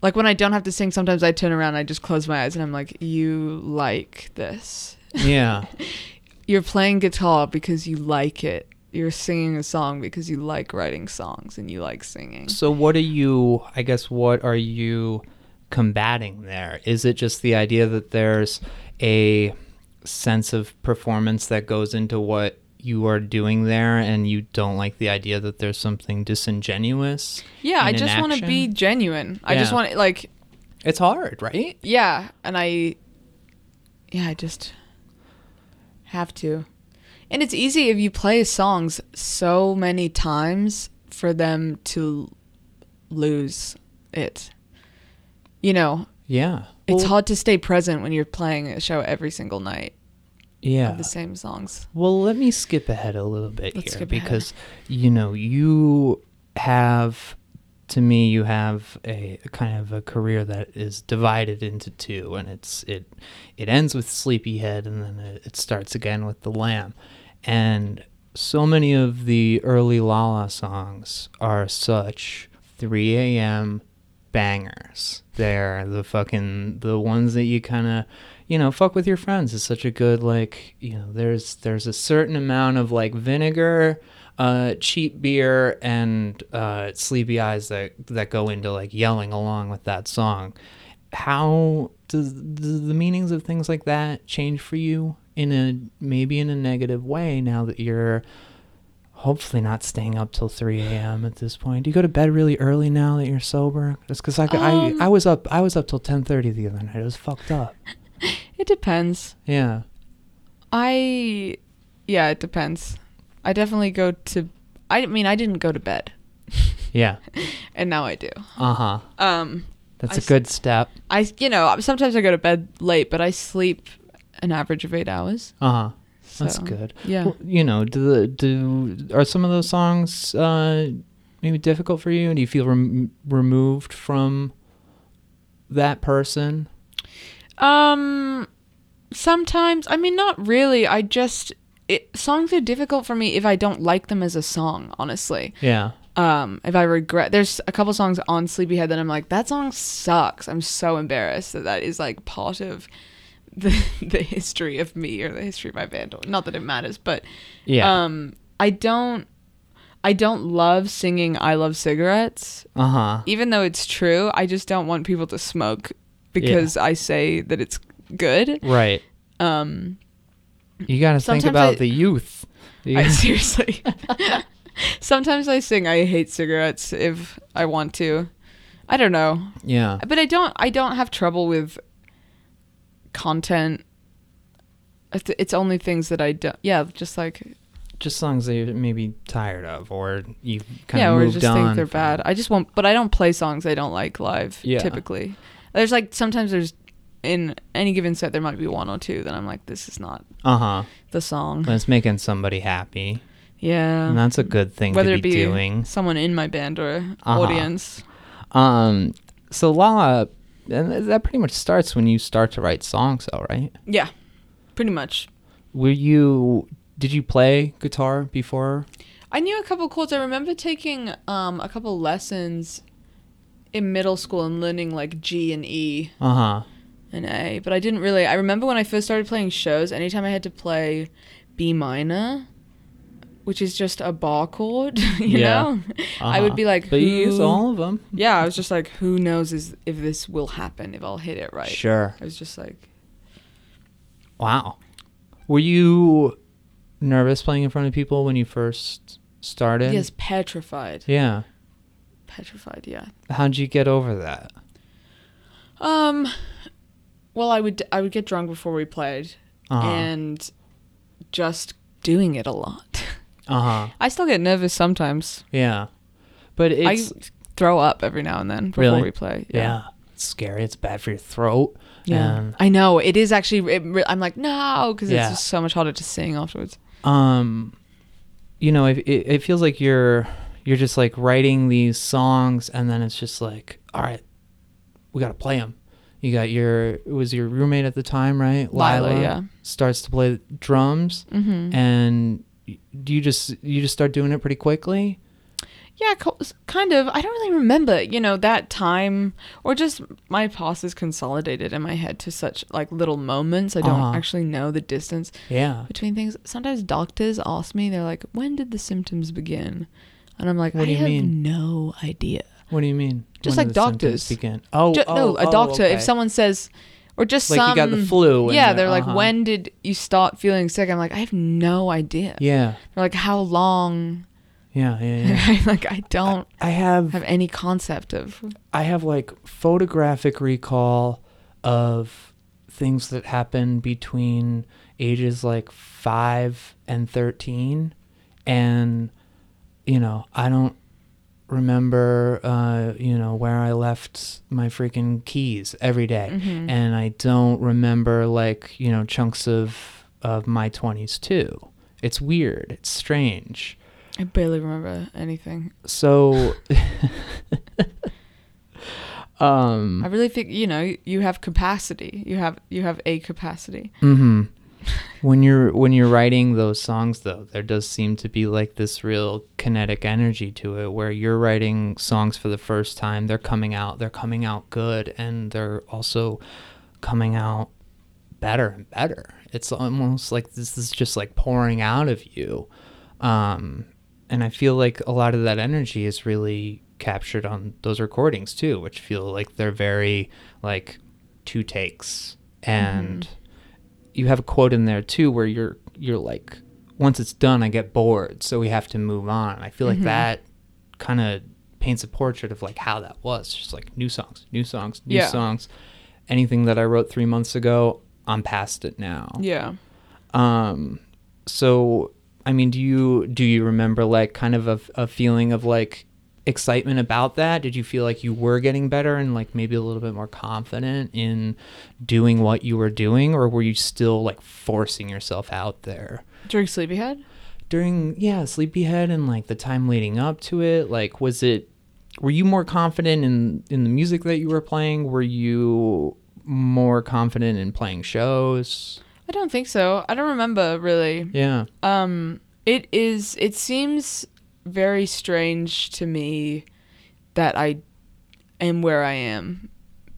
Speaker 2: Like when I don't have to sing, sometimes I turn around, I just close my eyes and I'm like, "You like this.
Speaker 1: Yeah.
Speaker 2: You're playing guitar because you like it. You're singing a song because you like writing songs and you like singing."
Speaker 1: So what are you I guess what are you combating there? Is it just the idea that there's a sense of performance that goes into what you are doing there and you don't like the idea that there's something disingenuous.
Speaker 2: Yeah, I just want to be genuine. I just
Speaker 1: Yeah.
Speaker 2: want like
Speaker 1: It's hard, right?
Speaker 2: yeah, and I yeah, I just have to. And it's easy if you play songs so many times for them to lose it. You know,
Speaker 1: Yeah.
Speaker 2: it's
Speaker 1: Well,
Speaker 2: hard to stay present when you're playing a show every single night
Speaker 1: Yeah.
Speaker 2: the same songs.
Speaker 1: Well, let me skip ahead a little bit
Speaker 2: Let's
Speaker 1: here because you know you have to me you have a, a kind of a career that is divided into two and it's it it ends with sleepyhead and then it, it starts again with the lamb and so many of the early lala songs are such 3 a.m bangers they're the fucking the ones that you kind of you know fuck with your friends is such a good like you know there's there's a certain amount of like vinegar uh cheap beer and uh sleepy eyes that that go into like yelling along with that song. How does do the meanings of things like that change for you in a maybe in a negative way now that you're hopefully not staying up till 3 a.m. at this point. Do you go to bed really early now that you're sober? Just because I,
Speaker 2: Um,
Speaker 1: I I was up I was up till 10:30 the other night. It was fucked up.
Speaker 2: It depends.
Speaker 1: Yeah.
Speaker 2: I yeah, it depends. I definitely go to I mean, I didn't go to bed
Speaker 1: Yeah.
Speaker 2: and now I do.
Speaker 1: Uh huh.
Speaker 2: Um
Speaker 1: That's
Speaker 2: I
Speaker 1: a good step.
Speaker 2: I you know, sometimes I go to bed late, but I sleep an average of 8 hours.
Speaker 1: Uh huh. That's good.
Speaker 2: Yeah.
Speaker 1: Well, you know, do the do are some of those songs uh maybe difficult for you? And do you feel rem- removed from that person?
Speaker 2: Um, sometimes I mean not really. I just it, songs are difficult for me if I don't like them as a song. Honestly,
Speaker 1: Yeah.
Speaker 2: um, if I regret, there's a couple songs on Sleepyhead that I'm like that song sucks. I'm so embarrassed that that is like part of the the history of me or the history of my band. Not that it matters, but
Speaker 1: Yeah.
Speaker 2: um, I don't. I don't love singing "I love cigarettes,"
Speaker 1: uh huh.
Speaker 2: even though it's true. I just don't want people to smoke because I say that it's good.
Speaker 1: Right.
Speaker 2: Um,
Speaker 1: You got to think about
Speaker 2: I-
Speaker 1: the youth. You-
Speaker 2: I seriously. Sometimes I sing I hate cigarettes if I want to. I don't know.
Speaker 1: yeah.
Speaker 2: But I don't I don't have trouble with content. It's- only things that I don't yeah, just like
Speaker 1: Just songs that you're maybe tired of, or you kind
Speaker 2: yeah,
Speaker 1: of
Speaker 2: or just
Speaker 1: on.
Speaker 2: think they're
Speaker 1: from-
Speaker 2: bad. I just won't but I don't play songs I don't like live
Speaker 1: Yeah.
Speaker 2: typically. There's like sometimes there's in any given set there might be one or two that I'm like this is not
Speaker 1: Uh huh.
Speaker 2: the song.
Speaker 1: But it's making somebody happy,
Speaker 2: Yeah.
Speaker 1: and that's a good thing
Speaker 2: Whether
Speaker 1: to
Speaker 2: it
Speaker 1: be,
Speaker 2: be
Speaker 1: doing.
Speaker 2: someone in my band or
Speaker 1: Uh-huh.
Speaker 2: audience.
Speaker 1: Um. So Lala, and that pretty much starts when you start to write songs, though, right?
Speaker 2: Yeah, pretty much.
Speaker 1: Were you? Did you play guitar before?
Speaker 2: I knew a couple chords. I remember taking um, a couple lessons in middle school and learning like G and E
Speaker 1: Uh huh.
Speaker 2: and A, but I didn't really. I remember when I first started playing shows, anytime I had to play B minor, which is just a bar chord, you
Speaker 1: Yeah.
Speaker 2: know, I would
Speaker 1: Uh-huh.
Speaker 2: be like,
Speaker 1: But you use all of them.
Speaker 2: Yeah, I was just like, who knows is if this will happen if I'll hit it right.
Speaker 1: Sure.
Speaker 2: I was just like,
Speaker 1: Wow. Were you nervous playing in front of people when you first started?
Speaker 2: yes, petrified,
Speaker 1: Yeah.
Speaker 2: petrified. Yeah.
Speaker 1: How'd you get over that?
Speaker 2: Um, well, I would I would get drunk before we played,
Speaker 1: Uh-huh.
Speaker 2: and just doing it a lot.
Speaker 1: Uh huh.
Speaker 2: I still get nervous sometimes.
Speaker 1: Yeah. But it's
Speaker 2: I throw up every now and then before
Speaker 1: Really?
Speaker 2: we play.
Speaker 1: yeah. It's scary. It's bad for your throat.
Speaker 2: Yeah.
Speaker 1: And,
Speaker 2: I know it is actually. It, re- I'm like no, because
Speaker 1: Yeah.
Speaker 2: it's just so much harder to sing afterwards.
Speaker 1: um, you know, it, it it feels like you're you're just like writing these songs, and then it's just like, all right, we got to play them. You got your it was your roommate at the time, right?
Speaker 2: Lila, yeah.
Speaker 1: starts to play drums,
Speaker 2: Mm-hmm.
Speaker 1: and do you just you just start doing it pretty quickly?
Speaker 2: Yeah, kind of. I don't really remember, you know, that time or just my past is consolidated in my head to such like little moments. I don't
Speaker 1: Uh-huh.
Speaker 2: actually know the distance
Speaker 1: Yeah.
Speaker 2: between things. Sometimes doctors ask me, they're like, "When did the symptoms begin?" And I'm like,
Speaker 1: What
Speaker 2: "I
Speaker 1: do you
Speaker 2: have
Speaker 1: mean?
Speaker 2: no idea."
Speaker 1: What do you mean?
Speaker 2: Just
Speaker 1: When
Speaker 2: like doctors.
Speaker 1: begin. Oh, oh,
Speaker 2: no, a
Speaker 1: oh,
Speaker 2: doctor.
Speaker 1: okay.
Speaker 2: If someone says, or just
Speaker 1: Like you got the
Speaker 2: some-
Speaker 1: flu and
Speaker 2: Yeah, they're like,
Speaker 1: uh-huh.
Speaker 2: when did you start feeling sick? I'm like, I have no idea.
Speaker 1: Yeah.
Speaker 2: They're like, how long?
Speaker 1: Yeah, yeah, yeah.
Speaker 2: Like, I don't
Speaker 1: I have
Speaker 2: have any concept of.
Speaker 1: I have like photographic recall of things that happened between ages like 5 and 13 and you know, I don't remember uh you know where I left my freaking keys every day.
Speaker 2: Mhm.
Speaker 1: and I don't remember like, you know, chunks of of my 20s too. It's weird. It's strange.
Speaker 2: I barely remember anything.
Speaker 1: So um
Speaker 2: I really think you know you have capacity. You have you have a capacity.
Speaker 1: hmm when you're when you're writing those songs though, there does seem to be like this real kinetic energy to it where you're writing songs for the first time, they're coming out, they're coming out good and they're also coming out better and better. It's almost like this is just like pouring out of you. Um and I feel like a lot of that energy is really captured on those recordings too, which feel like they're very like two takes and you have a quote in there too where you're you're like once it's done I get bored so we have to move on. I feel like that kind of paints a portrait of like how that was just like new songs, new songs, new
Speaker 2: Yeah.
Speaker 1: songs. Anything that I wrote 3 months ago, I'm past it now.
Speaker 2: Yeah.
Speaker 1: Um, so I mean, do you do you remember like kind of a, a feeling of like excitement about that? Did you feel like you were getting better and like maybe a little bit more confident in doing what you were doing, or were you still like forcing yourself out there?
Speaker 2: During Sleepyhead?
Speaker 1: during yeah sleepyhead and like the time leading up to it like was it were you more confident in in the music that you were playing were you more confident in playing shows
Speaker 2: I don't think so. I don't remember really.
Speaker 1: yeah
Speaker 2: Um, it is. It seems very strange to me that I am where I am,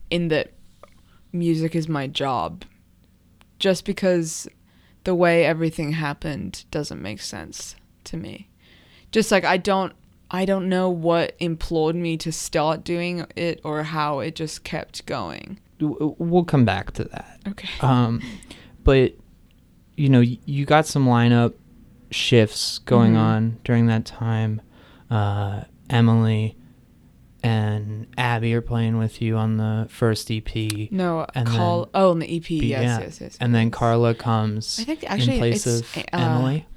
Speaker 2: in that music is my job. Just because the way everything happened doesn't make sense to me. Just like I don't. I don't know what implored me to start doing it or how it just kept going.
Speaker 1: We'll come back to that
Speaker 2: Okay.
Speaker 1: um but you know you got some lineup shifts going
Speaker 2: Mhm.
Speaker 1: on during that time uh emily and abby are playing with you on the first ep
Speaker 2: No,
Speaker 1: And
Speaker 2: call.
Speaker 1: then-
Speaker 2: oh, and the EP. Yes,
Speaker 1: yeah.
Speaker 2: yes, yes.
Speaker 1: and then carla comes
Speaker 2: I think actually
Speaker 1: in place
Speaker 2: it's,
Speaker 1: of
Speaker 2: uh,
Speaker 1: emily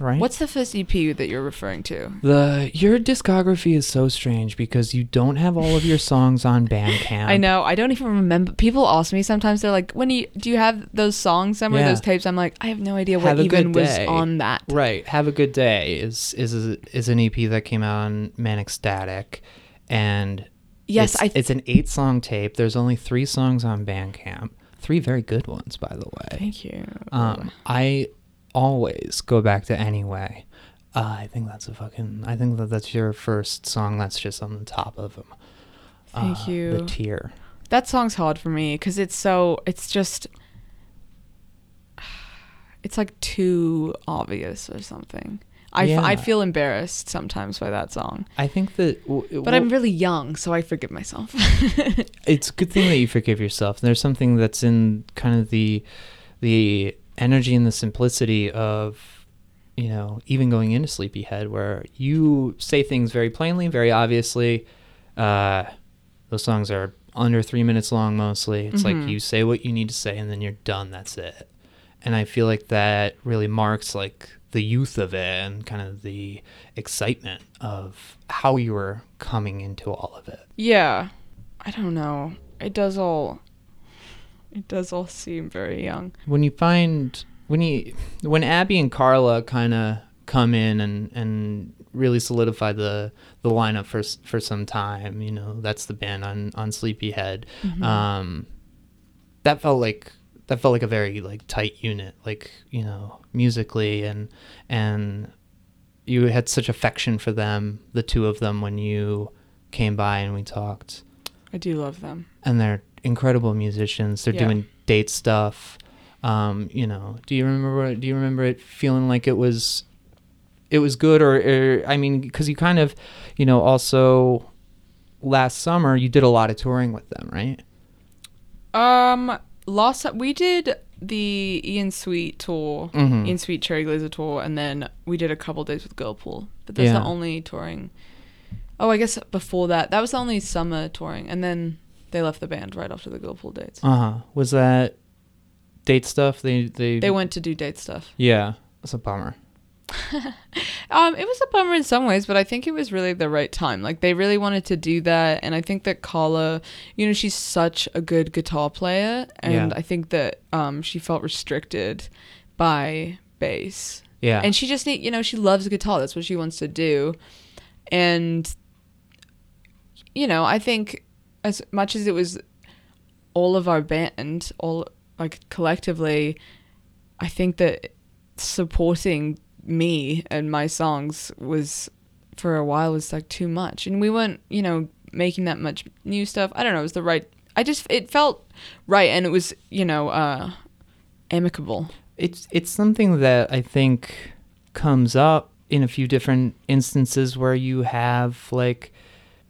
Speaker 1: right
Speaker 2: What's the first EP that you're referring to?
Speaker 1: the your discography is so strange because you don't have all of your songs on bandcamp
Speaker 2: I know. I don't even remember. People ask me sometimes. They're like, "When do you, do you have those songs somewhere?
Speaker 1: Yeah.
Speaker 2: Those tapes?" I'm like, I have no idea what
Speaker 1: Have
Speaker 2: even was on that.
Speaker 1: Right. Have a Good Day is is is an EP that came out on Manic Static, and
Speaker 2: Yes,
Speaker 1: it's,
Speaker 2: I.
Speaker 1: it's an eight song tape. There's only three songs on Bandcamp. Three very good ones, by the way.
Speaker 2: thank you.
Speaker 1: Um, I always go back to Anyway. Uh, I think that's a fucking. I think that that's your first song. That's just on the top of them.
Speaker 2: Thank
Speaker 1: The
Speaker 2: you.
Speaker 1: The tier.
Speaker 2: that song's hard for me because it's so. It's just. It's like too obvious or something. I,
Speaker 1: Yeah.
Speaker 2: feel embarrassed sometimes by that song,
Speaker 1: I think that. w-
Speaker 2: but I'm really young, so I forgive myself.
Speaker 1: it's a good thing that you forgive yourself. There's something that's in kind of the the energy and the simplicity of you know even going into Sleepyhead, where you say things very plainly, very obviously. Uh, those songs are under three minutes long mostly. It's like
Speaker 2: Mhm.
Speaker 1: you say what you need to say and then you're done. That's it. And I feel like that really marks like the youth of it and kind of the excitement of how you were coming into all of it.
Speaker 2: Yeah. I don't know. It does all it does all seem very young.
Speaker 1: when you find when you when Abby and Carla kind of come in and and really solidify the the lineup for for some time, you know, that's the band on on Sleepyhead. Um that felt like that felt like a very like tight unit, like, you know, musically and and you had such affection for them, the two of them when you came by and we talked
Speaker 2: I do love them.
Speaker 1: and they're incredible musicians. They're
Speaker 2: Yeah.
Speaker 1: doing date stuff. Um, you know, do you remember? Do you remember it feeling like it was, it was good, or, or I mean, because you kind of, you know, also last summer you did a lot of touring with them, right?
Speaker 2: Um last we did the Ian Sweet tour,
Speaker 1: Mhm.
Speaker 2: Ian Sweet Cherry Glazerr tour, and then we did a couple days with Girlpool. But that's
Speaker 1: Yeah.
Speaker 2: the only touring. Oh, I guess before that, that was the only summer touring, and then they left the band right after the Girlpool dates.
Speaker 1: Uh huh. Was that date stuff? They they
Speaker 2: They went to do date stuff.
Speaker 1: Yeah, that's a bummer.
Speaker 2: Um, it was a bummer in some ways, but I think it was really the right time. Like they really wanted to do that, and I think that Carla, you know, she's such a good guitar player, and
Speaker 1: Yeah.
Speaker 2: I think that um she felt restricted by bass,
Speaker 1: Yeah.
Speaker 2: and she just need, you know, she loves guitar. That's what she wants to do, and you know, I think as much as it was all of our band, all like collectively, I think that supporting me and my songs was for a while was like too much. And we weren't you know making that much new stuff. I don't know it was the right i just it felt right and it was you know uh amicable.
Speaker 1: It's it's something that I think comes up in a few different instances where you have like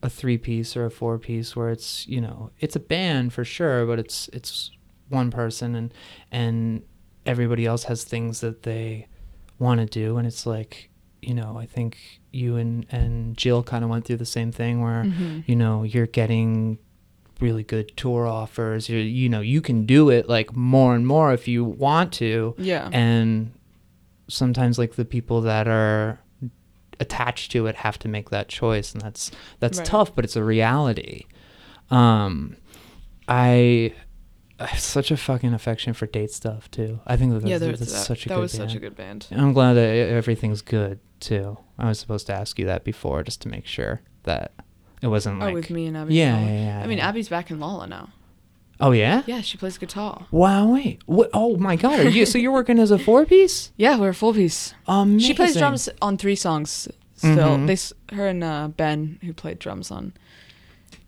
Speaker 1: a three piece or a four piece where it's you know it's a band for sure but it's it's one person and and everybody else has things that they want to do. And it's like you know I think you and and Jill kind of went through the same thing where
Speaker 2: Mhm.
Speaker 1: you know you're getting really good tour offers. You you know you can do it like more and more if you want to.
Speaker 2: Yeah.
Speaker 1: And sometimes like the people that are attached to it have to make that choice and that's that's
Speaker 2: Right.
Speaker 1: tough but it's a reality um i I have such a fucking affection for date stuff too i think that that's,
Speaker 2: yeah
Speaker 1: that's
Speaker 2: that,
Speaker 1: such a
Speaker 2: that
Speaker 1: good
Speaker 2: was
Speaker 1: band.
Speaker 2: such a good band
Speaker 1: i'm glad that everything's good too i was supposed to ask you that before just to make sure that it wasn't
Speaker 2: oh
Speaker 1: like
Speaker 2: with me and abby
Speaker 1: yeah,
Speaker 2: Lala.
Speaker 1: yeah, yeah,
Speaker 2: i mean abby's back in lala now
Speaker 1: oh yeah
Speaker 2: yeah she plays guitar
Speaker 1: wow wait what oh my god are you so you're working as a four piece
Speaker 2: yeah we're a full piece
Speaker 1: um
Speaker 2: she plays drums on three songs still
Speaker 1: Mhm.
Speaker 2: they her and uh, ben who played drums on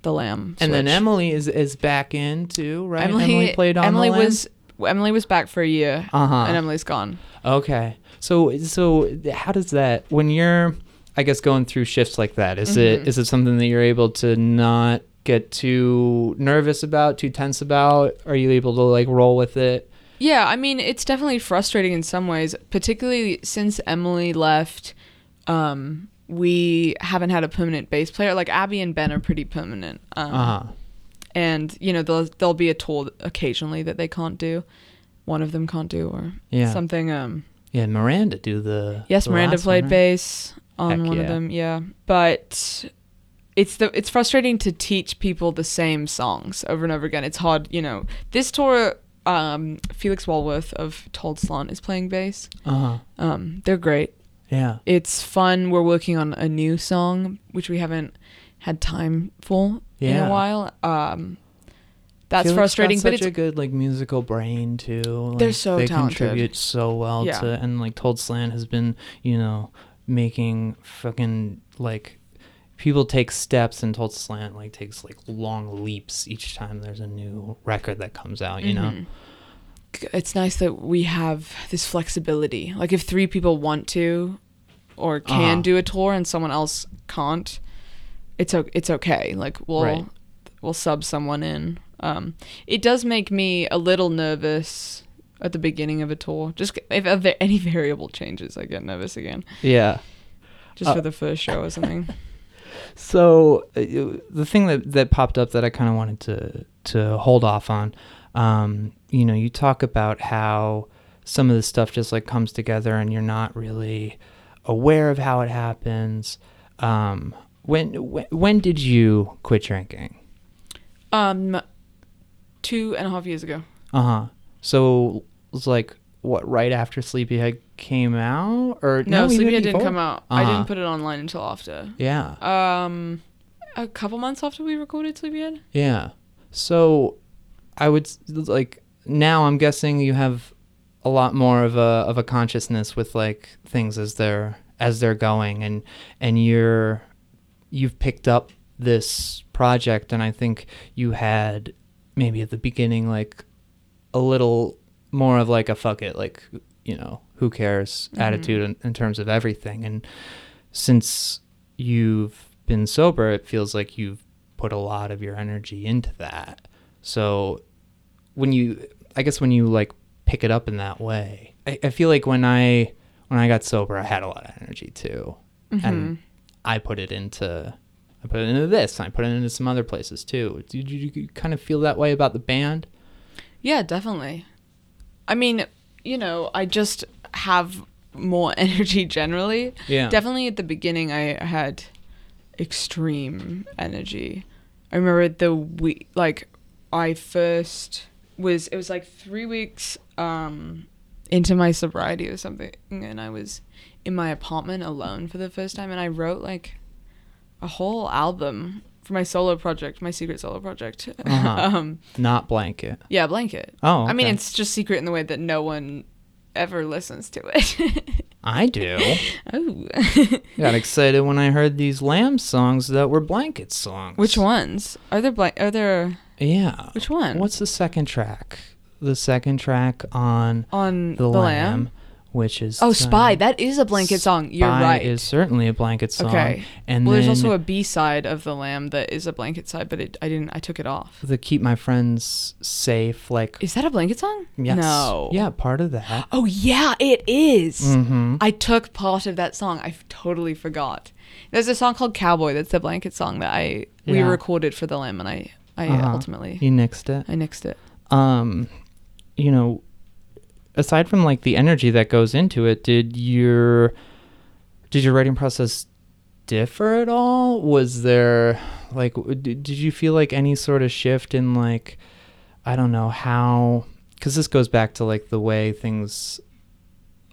Speaker 2: the lamb
Speaker 1: And then Emily is is back in too, right?
Speaker 2: Emily,
Speaker 1: played on
Speaker 2: Emily
Speaker 1: the Lamb?
Speaker 2: was Emily was back for a year,
Speaker 1: Uh-huh.
Speaker 2: and Emily's gone.
Speaker 1: okay. So so how does that when you're I guess going through shifts like that is it
Speaker 2: Mhm.
Speaker 1: is it something that you're able to not get too nervous about, too tense about? Are you able to like roll with it?
Speaker 2: Yeah, I mean it's definitely frustrating in some ways, particularly since Emily left. Um, we haven't had a permanent bass player. Like Abby and Ben are pretty permanent. Um,
Speaker 1: Uh huh.
Speaker 2: And you know there'll there'll be a tour occasionally that they can't do. One of them can't do or
Speaker 1: Yeah.
Speaker 2: something. Um,
Speaker 1: Yeah, Miranda do the
Speaker 2: Yes,
Speaker 1: the
Speaker 2: Miranda played
Speaker 1: one, right?
Speaker 2: bass on
Speaker 1: Heck
Speaker 2: one
Speaker 1: yeah.
Speaker 2: of them. Yeah, but it's the it's frustrating to teach people the same songs over and over again. It's hard, you know. This tour, um, Felix Walworth of Told Slant is playing bass.
Speaker 1: Uh-huh.
Speaker 2: Um, they're great.
Speaker 1: Yeah.
Speaker 2: It's fun. We're working on a new song which we haven't had time for in a while. Um, that's
Speaker 1: Felix
Speaker 2: frustrating, but
Speaker 1: such
Speaker 2: it's
Speaker 1: a good like musical brain too.
Speaker 2: They're
Speaker 1: Like,
Speaker 2: so
Speaker 1: they
Speaker 2: talented.
Speaker 1: contribute so well
Speaker 2: Yeah.
Speaker 1: to and like Told Slant has been you know making fucking like people take steps and Told Slant like takes like long leaps each time there's a new record that comes out. You know.
Speaker 2: Mhm. it's nice that we have this flexibility. Like if three people want to or can
Speaker 1: Uh-huh.
Speaker 2: do a tour and someone else can't, it's o- it's okay. Like we'll
Speaker 1: Right.
Speaker 2: we'll sub someone in. Um, it does make me a little nervous at the beginning of a tour. Just if va- any variable changes, I get nervous again.
Speaker 1: Yeah.
Speaker 2: Just
Speaker 1: Uh,
Speaker 2: for the first show or something.
Speaker 1: So uh, the thing that that popped up that I kind of wanted to to hold off on, um, you know, you talk about how some of this stuff just like comes together and you're not really aware of how it happens. Um, when when, when did you quit drinking?
Speaker 2: um, two and a half years ago.
Speaker 1: Uh huh. So it was like what right after Sleepyhead came out or
Speaker 2: No,
Speaker 1: even
Speaker 2: Sleepyhead didn't come out. I
Speaker 1: Uh-huh.
Speaker 2: didn't put it online until after.
Speaker 1: Yeah.
Speaker 2: Um, a couple months after we recorded Sleepyhead.
Speaker 1: Yeah. So I would like now I'm guessing you have a lot more of a of a consciousness with like things as they're as they're going and and you're you've picked up this project and I think you had maybe at the beginning like a little more of like a fuck it like you know who cares
Speaker 2: Mhm.
Speaker 1: attitude in, in terms of everything and since you've been sober it feels like you've put a lot of your energy into that so when you I guess when you like pick it up in that way, I, I feel like when I when I got sober, I had a lot of energy too,
Speaker 2: Mm-hmm.
Speaker 1: and I put it into I put it into this. and I put it into some other places too. Did you, you kind of feel that way about the band?
Speaker 2: Yeah, definitely. I mean, you know, I just have more energy generally.
Speaker 1: Yeah.
Speaker 2: Definitely at the beginning, I had extreme energy. I remember the week, like, I first was, it was like three weeks um, into my sobriety or something, and I was in my apartment alone for the first time, and I wrote like a whole album for my solo project, my secret solo project.
Speaker 1: Uh-huh.
Speaker 2: um,
Speaker 1: Not blanket.
Speaker 2: yeah, blanket.
Speaker 1: Oh,
Speaker 2: I mean, it's just secret in the way that no one ever listens to it.
Speaker 1: I do.
Speaker 2: oh.
Speaker 1: Got excited when I heard these Lamb songs that were blanket songs.
Speaker 2: which ones? Are there blank? Are there
Speaker 1: Yeah.
Speaker 2: which one?
Speaker 1: What's the second track? The second track on
Speaker 2: on
Speaker 1: The,
Speaker 2: the,
Speaker 1: Lamb,
Speaker 2: lamb?
Speaker 1: Which is
Speaker 2: Oh, Spy. That is a blanket song. You're
Speaker 1: Spy
Speaker 2: right.
Speaker 1: Is certainly a blanket song.
Speaker 2: okay.
Speaker 1: And
Speaker 2: well,
Speaker 1: then
Speaker 2: there's also a B side of the Lamb that is a blanket side, but it, I didn't. I took it off.
Speaker 1: the "Keep My Friends Safe." Like
Speaker 2: Is that a blanket song?
Speaker 1: yes,
Speaker 2: No.
Speaker 1: yeah, part of that.
Speaker 2: Oh yeah, it is.
Speaker 1: Mm-hmm.
Speaker 2: I took part of that song. I totally forgot. There's a song called Cowboy. That's the blanket song that I we
Speaker 1: Yeah.
Speaker 2: recorded for the Lamb, and I I
Speaker 1: Uh-huh.
Speaker 2: ultimately
Speaker 1: You nixed it.
Speaker 2: I nixed it.
Speaker 1: um you know aside from like the energy that goes into it did your did your writing process differ at all? Was there like did, did you feel like any sort of shift in like i don't know how because this goes back to like the way things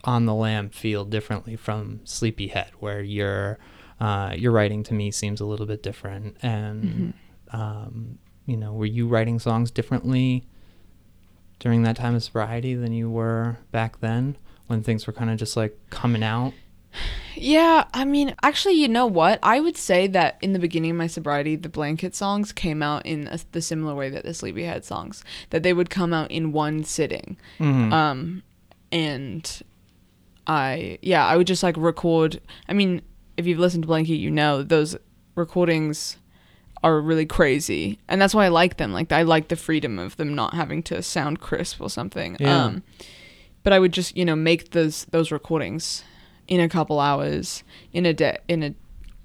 Speaker 1: on the lamb feel differently from sleepyhead where your uh, your writing to me seems a little bit different and um, you know were you writing songs differently during that time of sobriety than you were back then when things were kind of just like coming out
Speaker 2: Yeah, I mean, actually, you know what? I would say that in the beginning of my sobriety, the blanket songs came out in a, the similar way that the Sleepyhead songs, that they would come out in one sitting.
Speaker 1: Mhm.
Speaker 2: Um, and I, yeah, I would just like record. I mean, if you've listened to Blanket, you know those recordings are really crazy, and that's why I like them. Like I like the freedom of them not having to sound crisp or something.
Speaker 1: Yeah.
Speaker 2: Um, but I would just you know make those those recordings in a couple hours in a day in a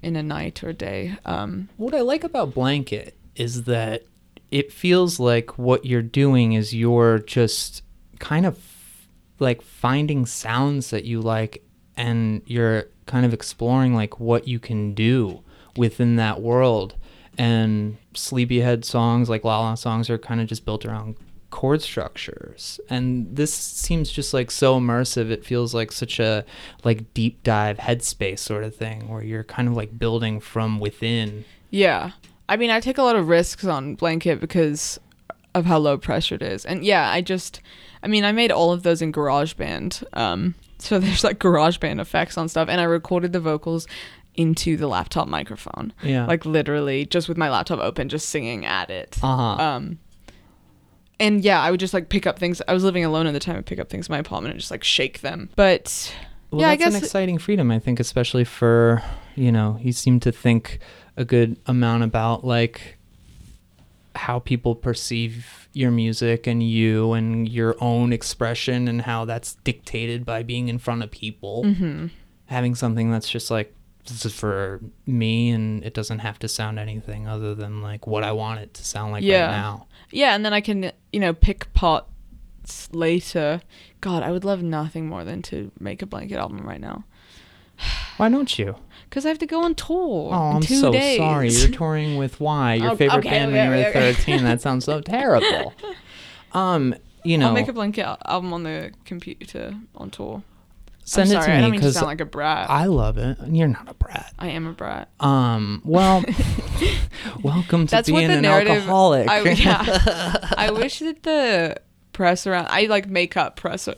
Speaker 2: in a night or a day. Um,
Speaker 1: what i like about blanket is that it feels like what you're doing is you're just kind of like finding sounds that you like and you're kind of exploring like what you can do within that world and sleepyhead songs like la la songs are kind of just built around chord structures and this seems just like so immersive it feels like such a like deep dive headspace sort of thing where you're kind of like building from within
Speaker 2: Yeah. I mean, I take a lot of risks on Blanket because of how low pressure it is. And yeah, I just, I mean, I made all of those in GarageBand. Um, so there's like GarageBand effects on stuff. And I recorded the vocals into the laptop microphone.
Speaker 1: yeah
Speaker 2: Like literally just with my laptop open, just singing at it.
Speaker 1: uh-huh
Speaker 2: Um, and yeah, I would just like pick up things. I was living alone at the time. I'd pick up things in my apartment and just like shake them. But
Speaker 1: Well,
Speaker 2: yeah, I
Speaker 1: that's
Speaker 2: guess
Speaker 1: an exciting freedom, I think, especially for you know, you seem to think a good amount about like how people perceive your music and you and your own expression and how that's dictated by being in front of people.
Speaker 2: hmm
Speaker 1: Having something that's just like this is for me and it doesn't have to sound anything other than like what I want it to sound like
Speaker 2: Yeah.
Speaker 1: right now.
Speaker 2: Yeah, and then I can, you know, pick parts later. God, I would love nothing more than to make a blanket album right now.
Speaker 1: Why don't you?
Speaker 2: Because I have to go on tour.
Speaker 1: Oh, I'm so
Speaker 2: days.
Speaker 1: sorry. You're touring with why? Your
Speaker 2: Oh,
Speaker 1: favorite
Speaker 2: okay,
Speaker 1: band
Speaker 2: okay,
Speaker 1: when you were
Speaker 2: okay.
Speaker 1: 13. That sounds so terrible. Um, you know,
Speaker 2: I'll make a blanket album on the computer on tour.
Speaker 1: Send
Speaker 2: I'm
Speaker 1: it
Speaker 2: sorry, I
Speaker 1: to
Speaker 2: don't
Speaker 1: me
Speaker 2: mean to sound like a brat.
Speaker 1: I love it. You're not a brat.
Speaker 2: I am a brat.
Speaker 1: Um, well, welcome to
Speaker 2: That's what
Speaker 1: being
Speaker 2: the
Speaker 1: an
Speaker 2: narrative.
Speaker 1: alcoholic.
Speaker 2: I, yeah, I wish that the press around. I like make up press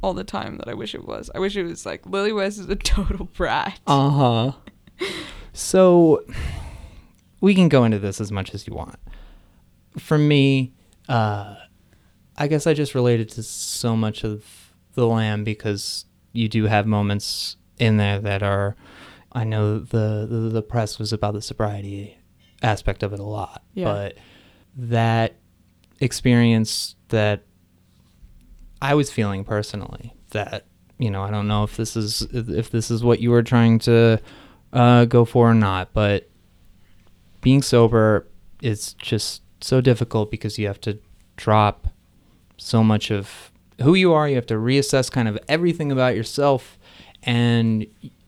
Speaker 2: all the time that I wish it was. I wish it was like Lillie West is a total brat.
Speaker 1: Uh huh. So we can go into this as much as you want. For me, uh, I guess I just related to so much of the lamb because you do have moments in there that are. I know the the, the press was about the sobriety aspect of it a lot,
Speaker 2: Yeah.
Speaker 1: but that experience that I was feeling personally that you know I don't know if this is if this is what you were trying to uh, go for or not, but being sober is just so difficult because you have to drop so much of who you are. You have to reassess kind of everything about yourself, and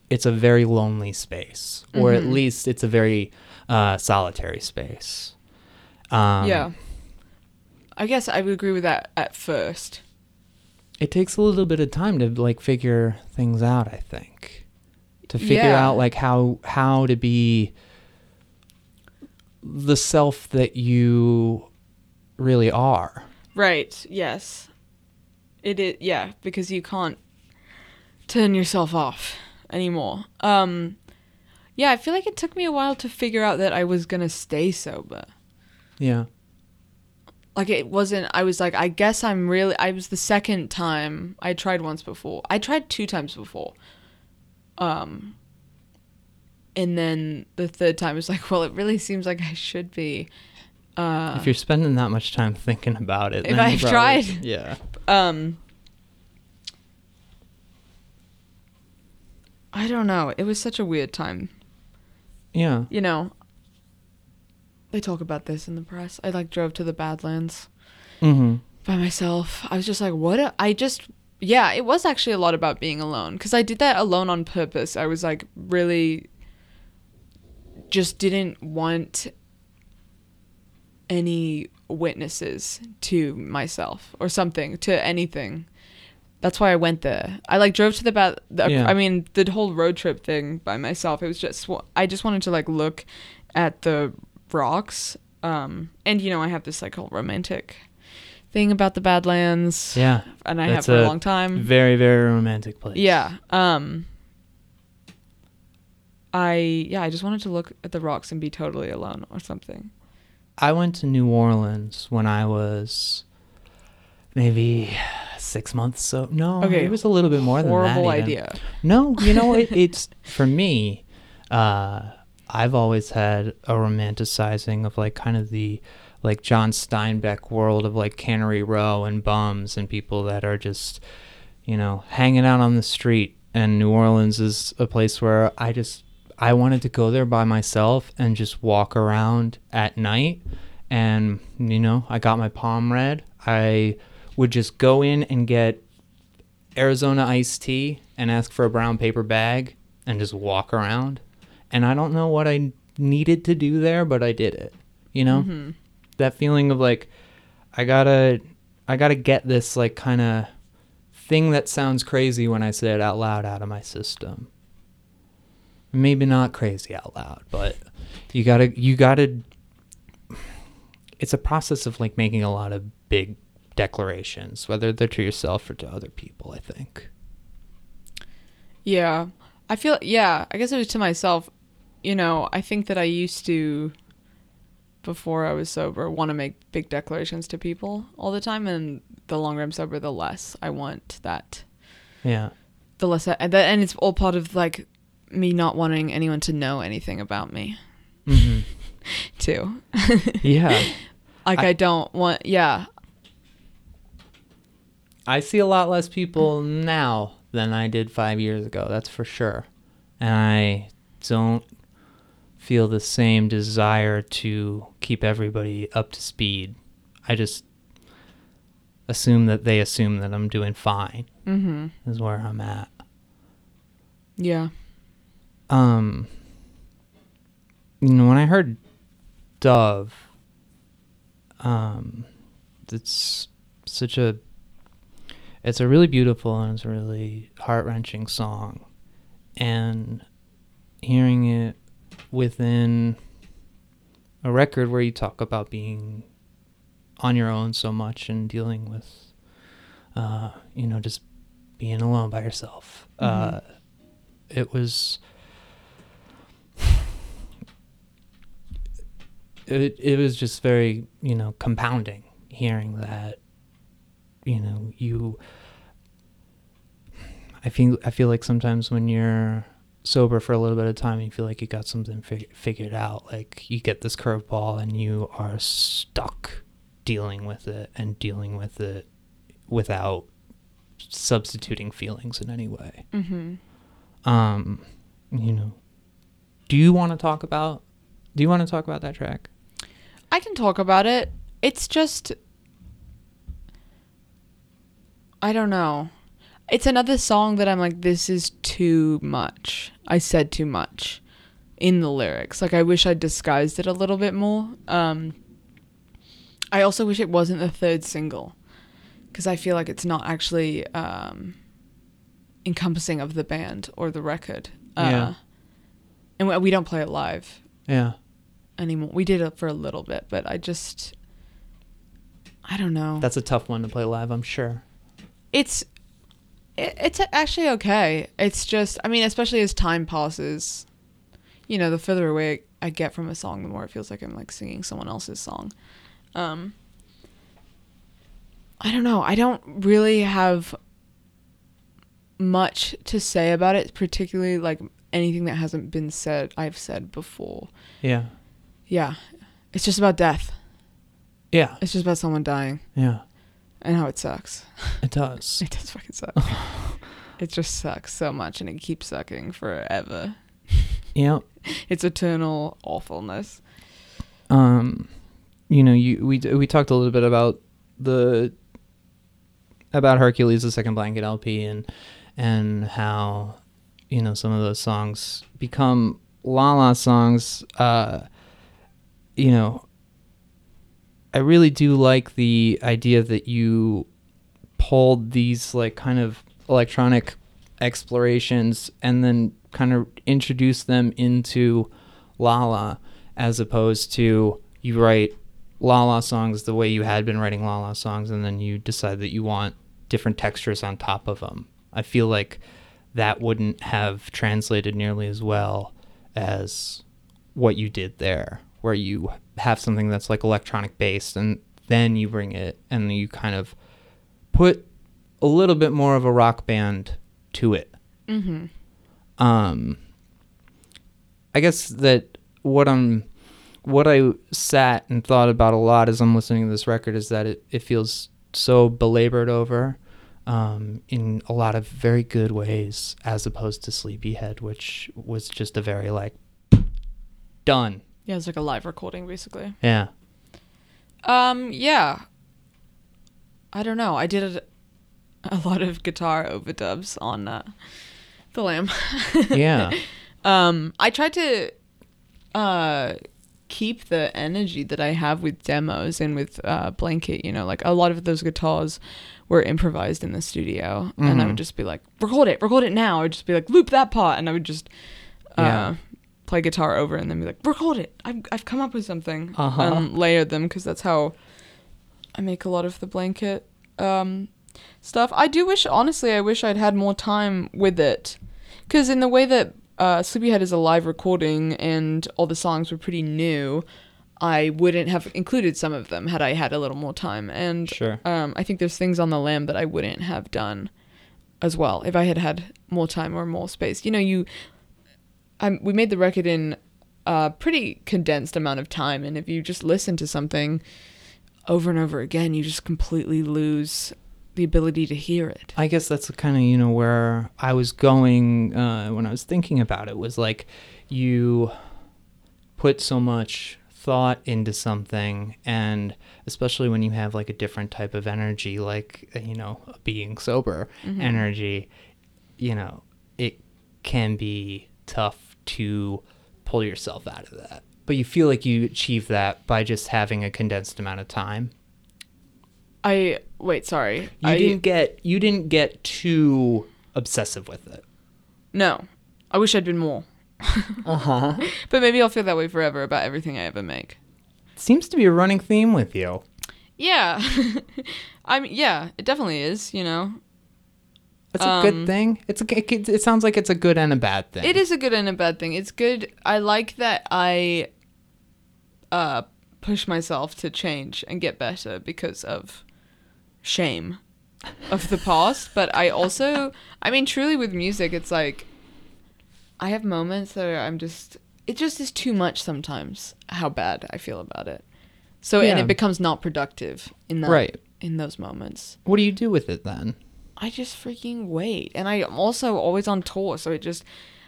Speaker 1: it's a very lonely space, or at
Speaker 2: Mhm.
Speaker 1: least it's a very uh, solitary space. Um,
Speaker 2: yeah. I guess I would agree with that at first.
Speaker 1: it takes a little bit of time to like figure things out i think to figure
Speaker 2: Yeah.
Speaker 1: out like how how to be the self that you really are
Speaker 2: Right. Yes. It is. Yeah, because you can't turn yourself off anymore. Um. Yeah, I feel like it took me a while to figure out that I was gonna stay sober.
Speaker 1: yeah
Speaker 2: Like it wasn't. I was like, I guess I'm really. I was the second time I tried once before. I tried two times before. Um. And then the third time was like, well, it really seems like I should be. Uh,
Speaker 1: if you're spending that much time thinking about it
Speaker 2: If
Speaker 1: then
Speaker 2: I've
Speaker 1: probably-
Speaker 2: tried.
Speaker 1: yeah
Speaker 2: um I don't know. It was such a weird time.
Speaker 1: yeah
Speaker 2: You know, they talk about this in the press. I like drove to the Badlands
Speaker 1: mm-hmm
Speaker 2: by myself. I was just like, what? A- I just, yeah, it was actually a lot about being alone because I did that alone on purpose. I was like, really, just didn't want any witnesses to myself or something to anything. That's why I went there. I like drove to the bad.
Speaker 1: Yeah.
Speaker 2: I mean, the whole road trip thing by myself. It was just I just wanted to like look at the rocks. Um, and you know, I have this like whole romantic thing about the Badlands.
Speaker 1: yeah
Speaker 2: and I have for a,
Speaker 1: a
Speaker 2: long time.
Speaker 1: very very romantic place
Speaker 2: Yeah. Um I yeah, I just wanted to look at the rocks and be totally alone or something.
Speaker 1: I went to New Orleans when I was maybe six months. So no,
Speaker 2: Okay,
Speaker 1: it was a little bit more than that.
Speaker 2: Horrible
Speaker 1: even.
Speaker 2: idea.
Speaker 1: No, you know it, it's for me. Uh, I've always had a romanticizing of like kind of the like John Steinbeck world of like Cannery Row and bums and people that are just you know hanging out on the street. And New Orleans is a place where I just I wanted to go there by myself and just walk around at night. And you know I got my palm read. I would just go in and get Arizona iced tea and ask for a brown paper bag and just walk around. And I don't know what I needed to do there, but I did it. You know?
Speaker 2: hmm
Speaker 1: That feeling of like I got to I got to get this like kind of thing that sounds crazy when I say it out loud out of my system. Maybe not crazy out loud, but you got to you got to it's a process of like making a lot of big declarations, whether they're to yourself or to other people, I think.
Speaker 2: Yeah. I feel yeah, I guess it was to myself, you know, I think that I used to before I was sober want to make big declarations to people all the time and the longer I'm sober the less I want that
Speaker 1: Yeah.
Speaker 2: the less I, and it's all part of like me not wanting anyone to know anything about me
Speaker 1: hmm
Speaker 2: too.
Speaker 1: Yeah.
Speaker 2: Like
Speaker 1: I-
Speaker 2: I, don't want yeah.
Speaker 1: I see a lot less people now than I did five years ago. That's for sure. And I don't feel the same desire to keep everybody up to speed. I just assume that they assume that I'm doing fine,
Speaker 2: Mhm.
Speaker 1: is where I'm at.
Speaker 2: Yeah.
Speaker 1: Um, you know, when I heard Dove, um, it's such a, it's a really beautiful and it's a really heart wrenching song, and hearing it within a record where you talk about being on your own so much and dealing with, uh, you know, just being alone by yourself. Uh, it was it it was just very you know compounding hearing that you know you I feel I feel like sometimes when you're sober for a little bit of time you feel like you got something fig- figured out like you get this curveball and you are stuck dealing with it and dealing with it without substituting feelings in any way.
Speaker 2: Mm-hmm.
Speaker 1: Um, you know, do you want to talk about? Do you want to talk about that track?
Speaker 2: I can talk about it. It's just I don't know. It's another song that I'm like this is too much. I said too much in the lyrics. Like I wish I'd disguised it a little bit more. Um I also wish it wasn't the third single cuz I feel like it's not actually um encompassing of the band or the record. Uh,
Speaker 1: Yeah.
Speaker 2: And we don't play it live
Speaker 1: Yeah.
Speaker 2: Anymore. We did it for a little bit, but I just I don't know.
Speaker 1: That's a tough one to play live, I'm sure.
Speaker 2: it's it, it's actually okay. It's just I mean, especially as time passes, you know, the further away I get from a song, the more it feels like I'm like singing someone else's song. Um I don't know. I don't really have much to say about it, particularly like anything that hasn't been said I've said before.
Speaker 1: Yeah.
Speaker 2: Yeah. It's just about death.
Speaker 1: Yeah.
Speaker 2: It's just about someone dying
Speaker 1: Yeah.
Speaker 2: and how it sucks.
Speaker 1: It does.
Speaker 2: It does fucking suck. it just sucks so much and it keeps sucking forever.
Speaker 1: yeah.
Speaker 2: It's eternal awfulness.
Speaker 1: um you know you we we talked a little bit about the about Hercules the second blanket LP and and how you know some of those songs become la la songs uh you know I really do like the idea that you pulled these like kind of electronic explorations and then kind of introduced them into Lala as opposed to you write Lala songs the way you had been writing Lala songs and then you decide that you want different textures on top of them. I feel like that wouldn't have translated nearly as well as what you did there where you have something that's like electronic based and then you bring it and you kind of put a little bit more of a rock band to it.
Speaker 2: Mm-hmm.
Speaker 1: Um, I guess that what I'm, what I sat and thought about a lot as I'm listening to this record is that it, it feels so belabored over, um, in a lot of very good ways, as opposed to Sleepyhead, which was just a very like, done.
Speaker 2: Yeah, it's like a live recording basically.
Speaker 1: Yeah.
Speaker 2: Um, yeah. I don't know. I did a, a lot of guitar overdubs on uh, the Lamb.
Speaker 1: Yeah.
Speaker 2: Um, I tried to uh keep the energy that I have with demos and with uh Blanket, you know, like a lot of those guitars were improvised in the studio and I would just be like, record it, record it now. I'd just be like, loop that part and I would just uh
Speaker 1: Yeah.
Speaker 2: Play guitar over and then be like, record it. I've I've come up with something.
Speaker 1: Uh-huh.
Speaker 2: And layer them because that's how I make a lot of the Blanket um stuff. I do wish honestly I wish I'd had more time with it. Cuz in the way that uh, Sleepyhead is a live recording and all the songs were pretty new, I wouldn't have included some of them had I had a little more time. And
Speaker 1: Sure.
Speaker 2: um, I think there's things on the Lamb that I wouldn't have done as well if I had had more time or more space. You know, you, um, we made the record in a pretty condensed amount of time, and if you just listen to something over and over again, you just completely lose the ability to hear it.
Speaker 1: I guess that's kind of you know where I was going uh, when I was thinking about it was like you put so much thought into something and especially when you have like a different type of energy like uh, you know being sober energy you know it can be tough to pull yourself out of that but you feel like you achieve that by just having a condensed amount of time
Speaker 2: I wait, sorry.
Speaker 1: you
Speaker 2: I
Speaker 1: didn't get you didn't get too obsessive with it.
Speaker 2: no. I wish I'd been more.
Speaker 1: Uh huh.
Speaker 2: But maybe I'll feel that way forever about everything I ever make.
Speaker 1: Seems to be a running theme with you.
Speaker 2: Yeah. I mean, yeah, it definitely is, you know.
Speaker 1: That's a
Speaker 2: Um,
Speaker 1: good thing. It's a, it, it sounds like it's a good and a bad thing.
Speaker 2: It is a good and a bad thing. It's good. I like that I uh push myself to change and get better because of shame of the past, but I also I mean truly with music it's like I have moments that I'm just it just is too much sometimes how bad I feel about it. So and it becomes not productive in that
Speaker 1: Right.
Speaker 2: in those moments.
Speaker 1: What do you do with it then?
Speaker 2: I just freaking wait. And I'm also always on tour, so it just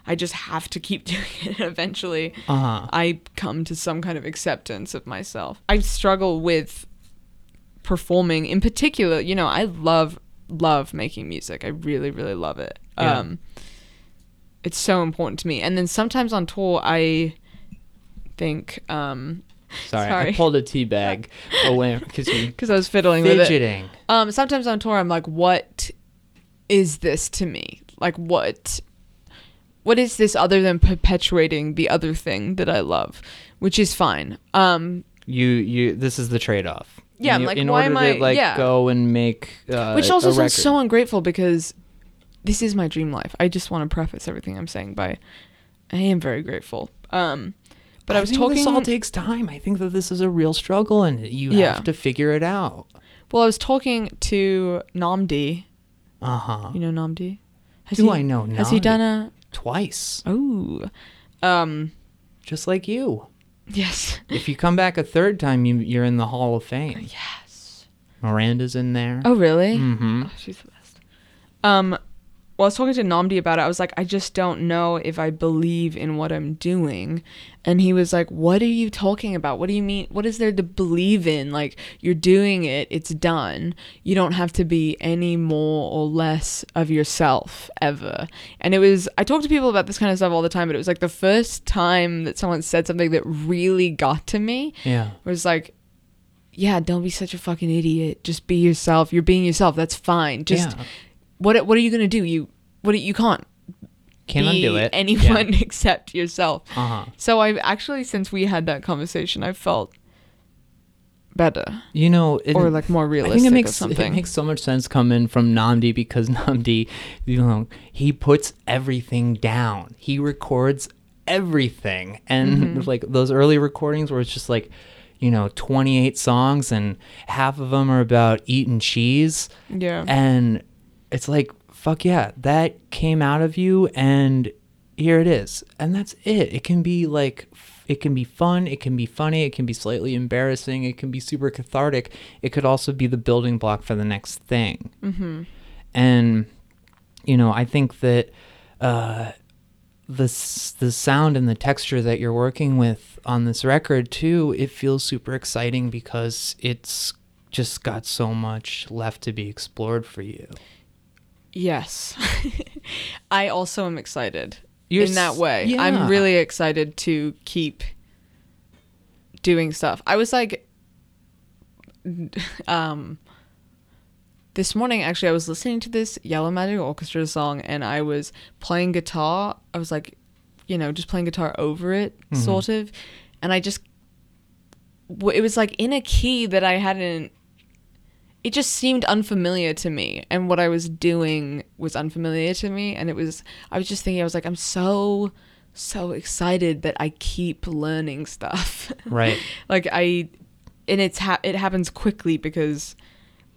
Speaker 2: I just have to keep doing it. Eventually,
Speaker 1: Uh-huh.
Speaker 2: I come to some kind of acceptance of myself. I struggle with performing in particular. You know, I love love making music. I really really love it.
Speaker 1: Yeah.
Speaker 2: Um it's so important to me. And then sometimes on tour I think um
Speaker 1: Sorry,
Speaker 2: Sorry.
Speaker 1: I pulled a tea bag away because
Speaker 2: because I was fiddling with it. Um, sometimes on tour, I'm like, what is this to me? Like, what, what is this other than perpetuating the other thing that I love, which is fine. Um,
Speaker 1: You you. This is the trade-off.
Speaker 2: Yeah,
Speaker 1: In,
Speaker 2: I'm like,
Speaker 1: in
Speaker 2: why
Speaker 1: order
Speaker 2: am
Speaker 1: to
Speaker 2: I-
Speaker 1: like
Speaker 2: yeah.
Speaker 1: go and make uh,
Speaker 2: which also
Speaker 1: a
Speaker 2: sounds
Speaker 1: record.
Speaker 2: so ungrateful because this is my dream life. I just want to preface everything I'm saying by, I am very grateful. Um, but I, was
Speaker 1: think
Speaker 2: talking.
Speaker 1: This all takes time. I think that this is a real struggle, and you
Speaker 2: Yeah.
Speaker 1: have to figure it out.
Speaker 2: well, I was talking to Nnamdi.
Speaker 1: Uh huh.
Speaker 2: You know Nnamdi? Has
Speaker 1: Do
Speaker 2: he,
Speaker 1: I know
Speaker 2: Has he done a?
Speaker 1: Twice,
Speaker 2: Oh, um,
Speaker 1: just like you.
Speaker 2: yes.
Speaker 1: If you come back a third time, you you're in the Hall of Fame.
Speaker 2: Yes.
Speaker 1: Miranda's in there.
Speaker 2: Oh, really?
Speaker 1: Mm-hmm.
Speaker 2: Oh, she's the best. Um, well, I was talking to Nnamdi about it. I was like, I just don't know if I believe in what I'm doing. And he was like, What are you talking about? What do you mean? What is there to believe in? Like, you're doing it, it's done. You don't have to be any more or less of yourself ever. And it was, I talk to people about this kind of stuff all the time, but it was like the first time that someone said something that really got to me
Speaker 1: Yeah.
Speaker 2: was like, yeah, don't be such a fucking idiot. Just be yourself. You're being yourself. That's fine. Just
Speaker 1: yeah.
Speaker 2: What what are you gonna do? You what you can't
Speaker 1: Can't
Speaker 2: be
Speaker 1: undo it.
Speaker 2: anyone except yourself.
Speaker 1: Uh huh.
Speaker 2: So I've actually since we had that conversation, I felt better
Speaker 1: You know, it,
Speaker 2: or like more realistic.
Speaker 1: I think it makes
Speaker 2: something.
Speaker 1: it makes so much sense coming from Nnamdi because Nnamdi, you know, he puts everything down. He records everything, and
Speaker 2: Mm-hmm.
Speaker 1: like those early recordings where it's just like, you know, twenty eight songs and half of them are about eating cheese,
Speaker 2: yeah.
Speaker 1: and it's like fuck yeah, that came out of you, and here it is, and that's it. It can be like. It can be fun, it can be funny, it can be slightly embarrassing, it can be super cathartic. It could also be the building block for the next thing.
Speaker 2: mm-hmm.
Speaker 1: And you know, I think that uh, the the sound and the texture that you're working with on this record too, it feels super exciting because it's just got so much left to be explored for you.
Speaker 2: Yes. I also am excited
Speaker 1: You're
Speaker 2: in that
Speaker 1: s-
Speaker 2: way.
Speaker 1: yeah.
Speaker 2: I'm really excited to keep doing stuff. I was like um this morning actually I was listening to this Yellow Magic Orchestra song and I was playing guitar. I was like, you know, just playing guitar over it
Speaker 1: Mm-hmm.
Speaker 2: sort of. And I just it was like in a key that I hadn't it just seemed unfamiliar to me and what i was doing was unfamiliar to me and it was i was just thinking i was like i'm so so excited that i keep learning stuff
Speaker 1: Right.
Speaker 2: like i and it's ha- it happens quickly because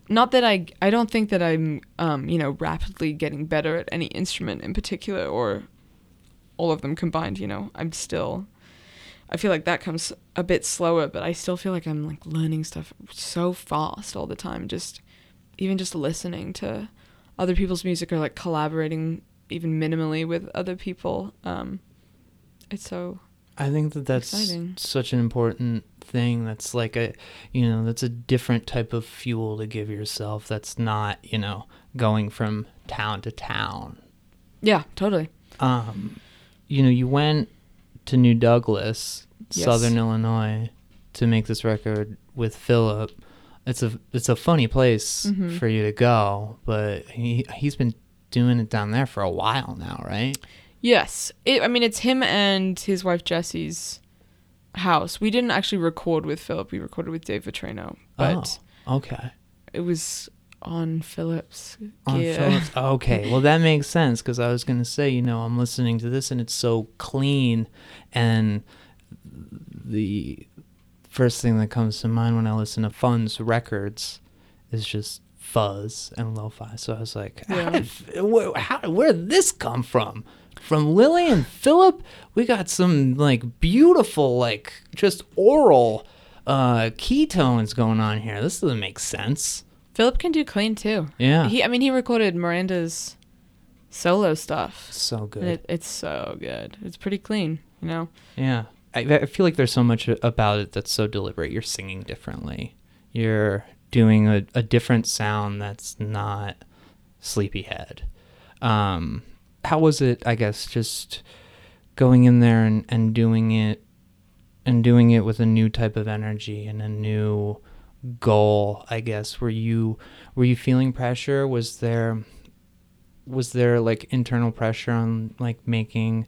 Speaker 2: not that i i don't think that i'm um you know rapidly getting better at any instrument in particular or all of them combined you know i'm still I feel like that comes a bit slower, but I still feel like I'm like learning stuff so fast all the time. Just even just listening to other people's music or like collaborating even minimally with other people. Um, it's so
Speaker 1: I think that that's
Speaker 2: Exciting.
Speaker 1: such an important thing. That's like a, you know, that's a different type of fuel to give yourself. That's not, you know, going from town to town.
Speaker 2: yeah, totally.
Speaker 1: Um, you know, you went to New Douglas,
Speaker 2: Yes.
Speaker 1: Southern Illinois, to make this record with Philip. It's a it's a funny place
Speaker 2: Mhm.
Speaker 1: for you to go, but he he's been doing it down there for a while now, right?
Speaker 2: Yes, it, I mean it's him and his wife Jessie's house. We didn't actually record with Philip. We recorded with Dave Vettraino, but
Speaker 1: oh, okay.
Speaker 2: it was on Philip's
Speaker 1: On
Speaker 2: gear.
Speaker 1: Okay, well that makes sense because I was gonna say, you know, I'm listening to this and it's so clean, and the first thing that comes to mind when I listen to Fun's records is just fuzz and lo-fi. So I was like, how did, where, how, where did this come from? From Lillie and Philip, we got some like beautiful, like just oral uh ketones going on here. This doesn't make sense.
Speaker 2: Philip can do clean too.
Speaker 1: Yeah.
Speaker 2: He, I mean, he recorded Miranda's solo stuff.
Speaker 1: so good.
Speaker 2: It, it's so good. It's pretty clean, you know.
Speaker 1: Yeah. I, I feel like there's so much about it that's so deliberate. You're singing differently. You're doing a, a different sound that's not Sleepyhead. Um, how was it, I guess, just going in there and, and doing it and doing it with a new type of energy and a new goal, I guess. Were you were you feeling pressure? Was there was there like internal pressure on like making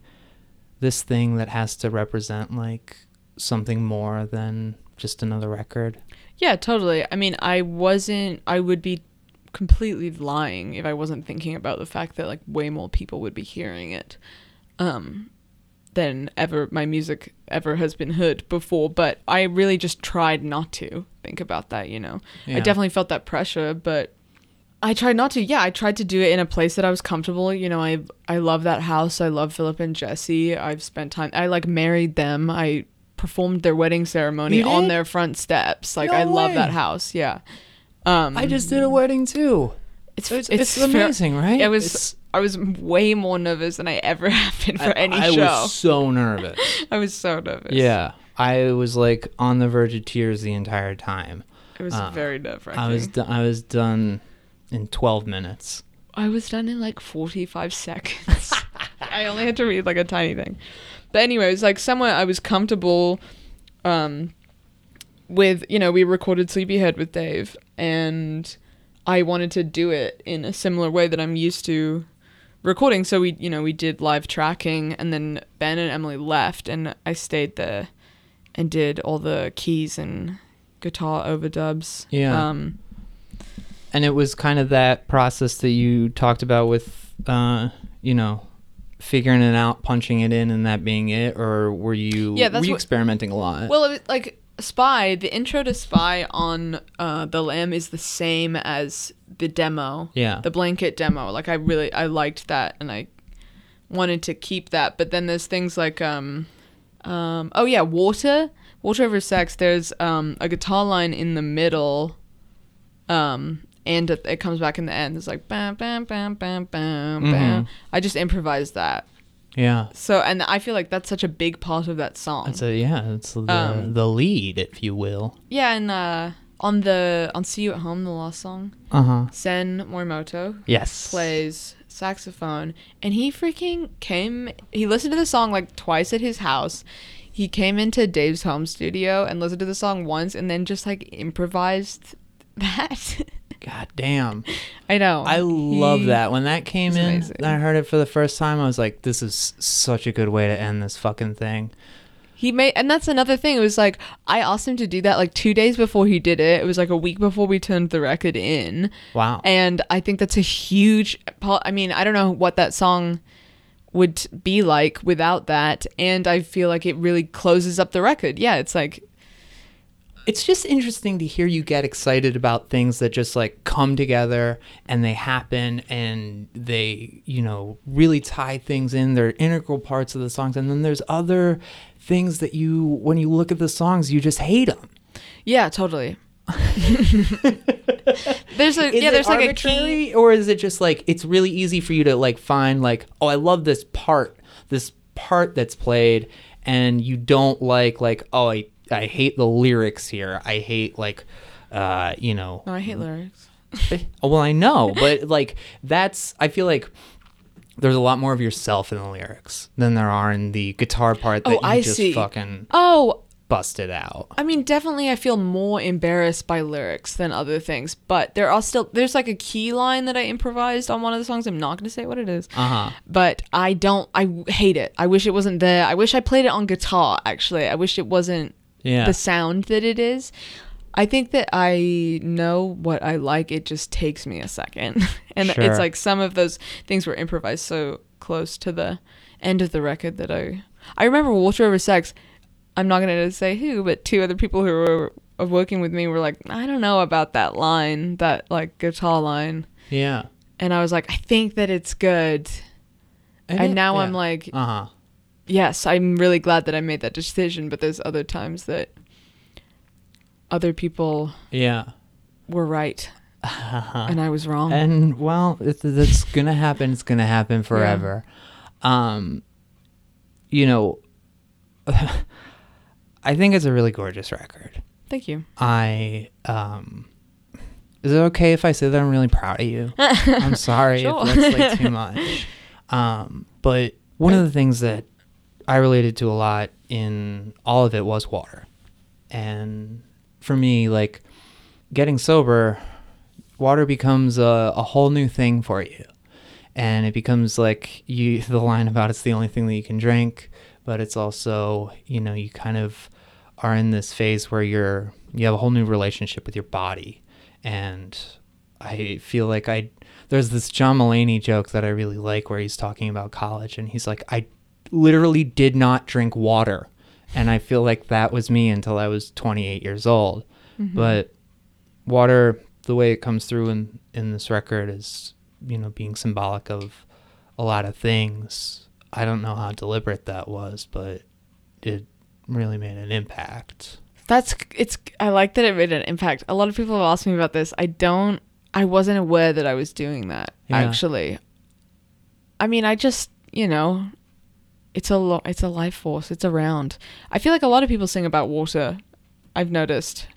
Speaker 1: this thing that has to represent like something more than just another record.
Speaker 2: Yeah, totally. I mean, I wasn't. I would be completely lying if I wasn't thinking about the fact that like way more people would be hearing it, um, than ever my music ever has been heard before. But I really just tried not to think about that. You know, I definitely felt that pressure, but I tried not to. Yeah, I tried to do it in a place that I was comfortable. You know, I I love that house. I love Philip and Jesse. I've spent time. I like married them. I performed their wedding ceremony on their front steps. Like
Speaker 1: No
Speaker 2: I love that house. Yeah. Um,
Speaker 1: I just did a wedding too.
Speaker 2: it's
Speaker 1: It's,
Speaker 2: it's,
Speaker 1: it's,
Speaker 2: fair-
Speaker 1: amazing, right?
Speaker 2: It was
Speaker 1: It's-
Speaker 2: I was way more nervous than I ever have been for
Speaker 1: I-
Speaker 2: any
Speaker 1: I
Speaker 2: show.
Speaker 1: I was so nervous.
Speaker 2: I was so nervous.
Speaker 1: yeah, I was like on the verge of tears the entire time.
Speaker 2: it was
Speaker 1: uh,
Speaker 2: very nerve wracking.
Speaker 1: I was do- I was done in 12 minutes.
Speaker 2: I was done in like 45 seconds. I only had to read like a tiny thing. But anyway, it was like somewhere I was comfortable um with, you know, we recorded Sleepyhead with Dave and I wanted to do it in a similar way that I'm used to recording. So we, you know, we did live tracking and then Ben and Emily left and I stayed there and did all the keys and guitar overdubs.
Speaker 1: Yeah.
Speaker 2: Um
Speaker 1: And it was kind of that process that you talked about with, uh, you know, figuring it out, punching it in, and that being it, or were you?
Speaker 2: Yeah, that's
Speaker 1: were you
Speaker 2: what-
Speaker 1: experimenting a lot.
Speaker 2: Well, it, like Spy, the intro to Spy on uh, the Lamb is the same as the demo.
Speaker 1: Yeah.
Speaker 2: The blanket demo. Like I really I liked that and I wanted to keep that. But then there's things like um um oh yeah, water. Water over sex. There's um a guitar line in the middle. Um and it, it comes back in the end. It's like bam bam bam bam bam bam.
Speaker 1: Mhm.
Speaker 2: I just improvised that.
Speaker 1: Yeah.
Speaker 2: So and I feel like that's such a big part of that song.
Speaker 1: It's a yeah. It's the
Speaker 2: Um,
Speaker 1: the lead, if you will.
Speaker 2: Yeah, and uh, on the on "See You at Home," the last song,
Speaker 1: Uh huh.
Speaker 2: Sen Morimoto
Speaker 1: Yes.
Speaker 2: plays saxophone, and he freaking came. He listened to the song like twice at his house. He came into Dave's home studio and listened to the song once, and then just like improvised that.
Speaker 1: God damn.
Speaker 2: I know.
Speaker 1: I love
Speaker 2: He-
Speaker 1: that. When that came in,
Speaker 2: amazing.
Speaker 1: and I heard it for the first time, I was like, this is such a good way to end this fucking thing.
Speaker 2: He made, and that's another thing. It was like I asked him to do that like two days before he did it. It was like a week before we turned the record in.
Speaker 1: Wow.
Speaker 2: And I think that's a huge. po- I mean, I don't know what that song would be like without that. And I feel like it really closes up the record. Yeah, it's like,
Speaker 1: it's just interesting to hear you get excited about things that just like come together and they happen and they you know really tie things in they're integral parts of the songs and then there's other things that you when you look at the songs you just hate them
Speaker 2: yeah, totally. there's a
Speaker 1: is
Speaker 2: yeah, there's like a key.
Speaker 1: or is it just like it's really easy for you to like find like oh i love this part this part that's played and you don't like like oh i i hate the lyrics here i hate like uh you know
Speaker 2: No, I hate lyrics.
Speaker 1: Oh, well, I know, but like that's I feel like there's a lot more of yourself in the lyrics than there are in the guitar part that
Speaker 2: Oh,
Speaker 1: you
Speaker 2: I
Speaker 1: just
Speaker 2: see.
Speaker 1: fucking
Speaker 2: Oh,
Speaker 1: busted out.
Speaker 2: I mean, definitely, I feel more embarrassed by lyrics than other things. But there are still there's like a key line that I improvised on one of the songs. I'm not gonna say what it is.
Speaker 1: Uh huh.
Speaker 2: but I don't. I hate it. I wish it wasn't there. I wish I played it on guitar. Actually, I wish it wasn't
Speaker 1: Yeah.
Speaker 2: the sound that it is. I think that I know what I like. It just takes me a second, and
Speaker 1: Sure.
Speaker 2: it's like some of those things were improvised so close to the end of the record that I. I remember Water Over Sex. I'm not gonna say who, but two other people who were working with me were like, I don't know about that line, that like guitar line,
Speaker 1: Yeah.
Speaker 2: and I was like, I think that it's good. And, now I'm like,
Speaker 1: uh huh.
Speaker 2: Yes, I'm really glad that I made that decision, but there's other times that other people
Speaker 1: Yeah.
Speaker 2: were right.
Speaker 1: Uh-huh.
Speaker 2: and I was wrong.
Speaker 1: And well, it's, it's gonna happen. It's gonna happen forever. Um, you know, I think it's a really gorgeous record.
Speaker 2: Thank you.
Speaker 1: I um, is it okay if I say that I'm really proud of you? I'm sorry
Speaker 2: Sure.
Speaker 1: if that's like too much. Um, but one of the things that I related to a lot in all of it was water, and for me, like getting sober, water becomes a, a whole new thing for you. And it becomes like you the line about it's the only thing that you can drink, but it's also, you know, you kind of are in this phase where you're you have a whole new relationship with your body. And I feel like I there's this John Mulaney joke that I really like where he's talking about college and he's like, I literally did not drink water. And I feel like that was me until I was 28 years old. Mm-hmm. But water, the way it comes through in, in this record is, you know, being symbolic of a lot of things. I don't know how deliberate that was, but it really made an impact.
Speaker 2: That's it's. I like that it made an impact. A lot of people have asked me about this. I don't. I wasn't aware that I was doing that.
Speaker 1: Yeah.
Speaker 2: Actually, I mean, I just you know, it's a lot it's a life force. It's around. I feel like a lot of people sing about water. I've noticed.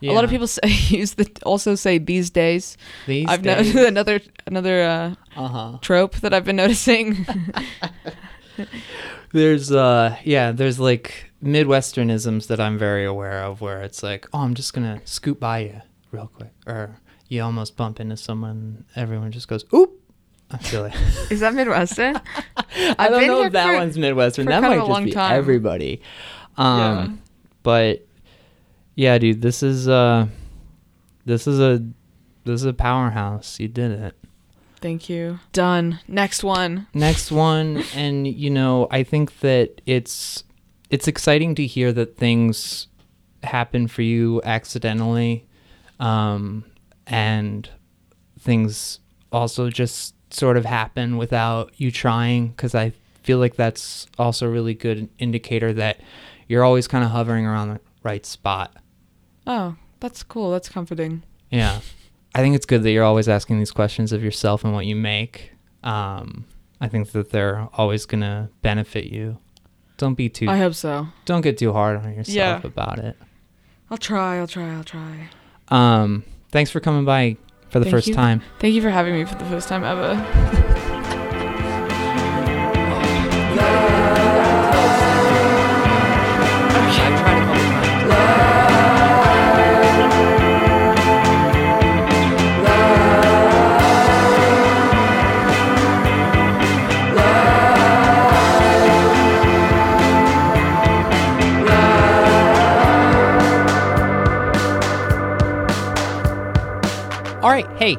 Speaker 2: yeah. A lot of people say use the also say these days.
Speaker 1: these
Speaker 2: I've
Speaker 1: days,
Speaker 2: noticed another another uh,
Speaker 1: uh-huh.
Speaker 2: trope that I've been noticing.
Speaker 1: There's uh yeah, there's like Midwesternisms that I'm very aware of where it's like, oh, I'm just gonna scoot by you real quick, or you almost bump into someone, everyone just goes, oop. I feel like
Speaker 2: Is that Midwestern?
Speaker 1: I don't know if that
Speaker 2: for-
Speaker 1: one's Midwestern. That might just be
Speaker 2: time.
Speaker 1: everybody. Um,
Speaker 2: Yeah.
Speaker 1: but yeah, dude, this is uh, this is a this is a powerhouse. You did it.
Speaker 2: Thank you. Done. Next one.
Speaker 1: next one and you know i think that it's it's exciting to hear that things happen for you accidentally um and things also just sort of happen without you trying because i feel like that's also a really good indicator that you're always kind of hovering around the right spot
Speaker 2: Oh, that's cool. That's comforting.
Speaker 1: yeah. I think it's good that you're always asking these questions of yourself and what you make. Um, I think that they're always going to benefit you. Don't be too,
Speaker 2: I hope so.
Speaker 1: don't get too hard on yourself
Speaker 2: Yeah.
Speaker 1: about it.
Speaker 2: I'll try. I'll try. I'll try.
Speaker 1: Um, thanks for coming by for the
Speaker 2: Thank
Speaker 1: first
Speaker 2: you.
Speaker 1: time.
Speaker 2: Thank you for having me for the first time ever.
Speaker 1: All right, hey,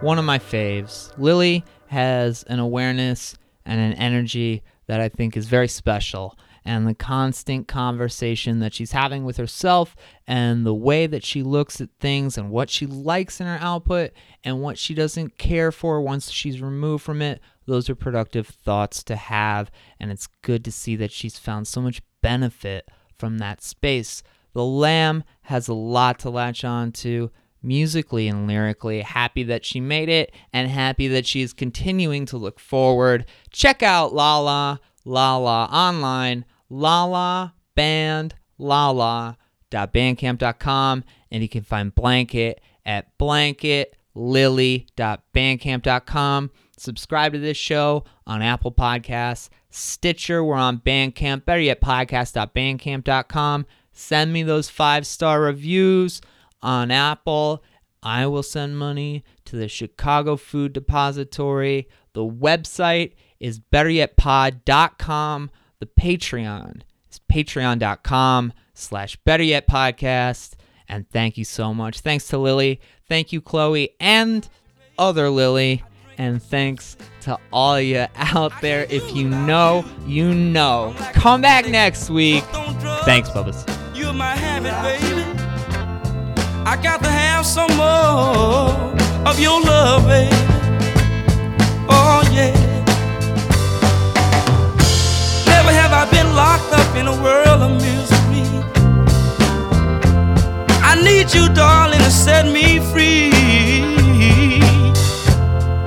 Speaker 1: one of my faves. Lillie has an awareness and an energy that I think is very special. And the constant conversation that she's having with herself, and the way that she looks at things, and what she likes in her output, and what she doesn't care for once she's removed from it, those are productive thoughts to have. And it's good to see that she's found so much benefit from that space. The Lamb has a lot to latch on to musically and lyrically. Happy that she made it and happy that she is continuing to look forward. Check out Lala, Lala online, Lala Band, Lala.bandcamp.com, and you can find Blanket at blanketlily.bandcamp.com. Subscribe to this show on Apple Podcasts, Stitcher. We're on Bandcamp. Better yet, podcast.bandcamp.com. Send me those five star reviews on Apple. I will send money to the Chicago Food Depository. The website is betteryetpod.com. The Patreon is patreon.com slash betteryetpodcast. And thank you so much. Thanks to Lillie. Thank you, Chloe, and other Lily. And thanks to all you out there. If you know, you know. Come back next week. Thanks, Bubba's.
Speaker 3: I got to have some more of your love, baby. Oh, yeah. Never have I been locked up in a world of misery. I need you, darling, to set me free.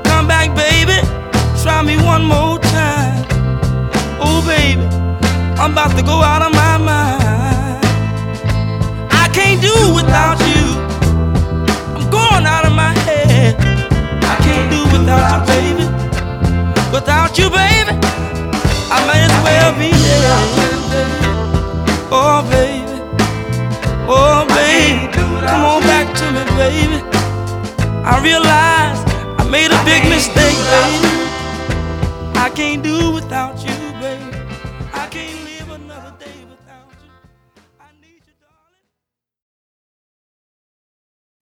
Speaker 3: Come back, baby. Try me one more time. Oh, baby. I'm about to go out of my mind. I can't do without you. Without you, baby. Without you, baby, I might as well be dead. Oh, baby. Oh, baby. Come on back to me, baby. I realize I made a big mistake, baby. I can't do without you,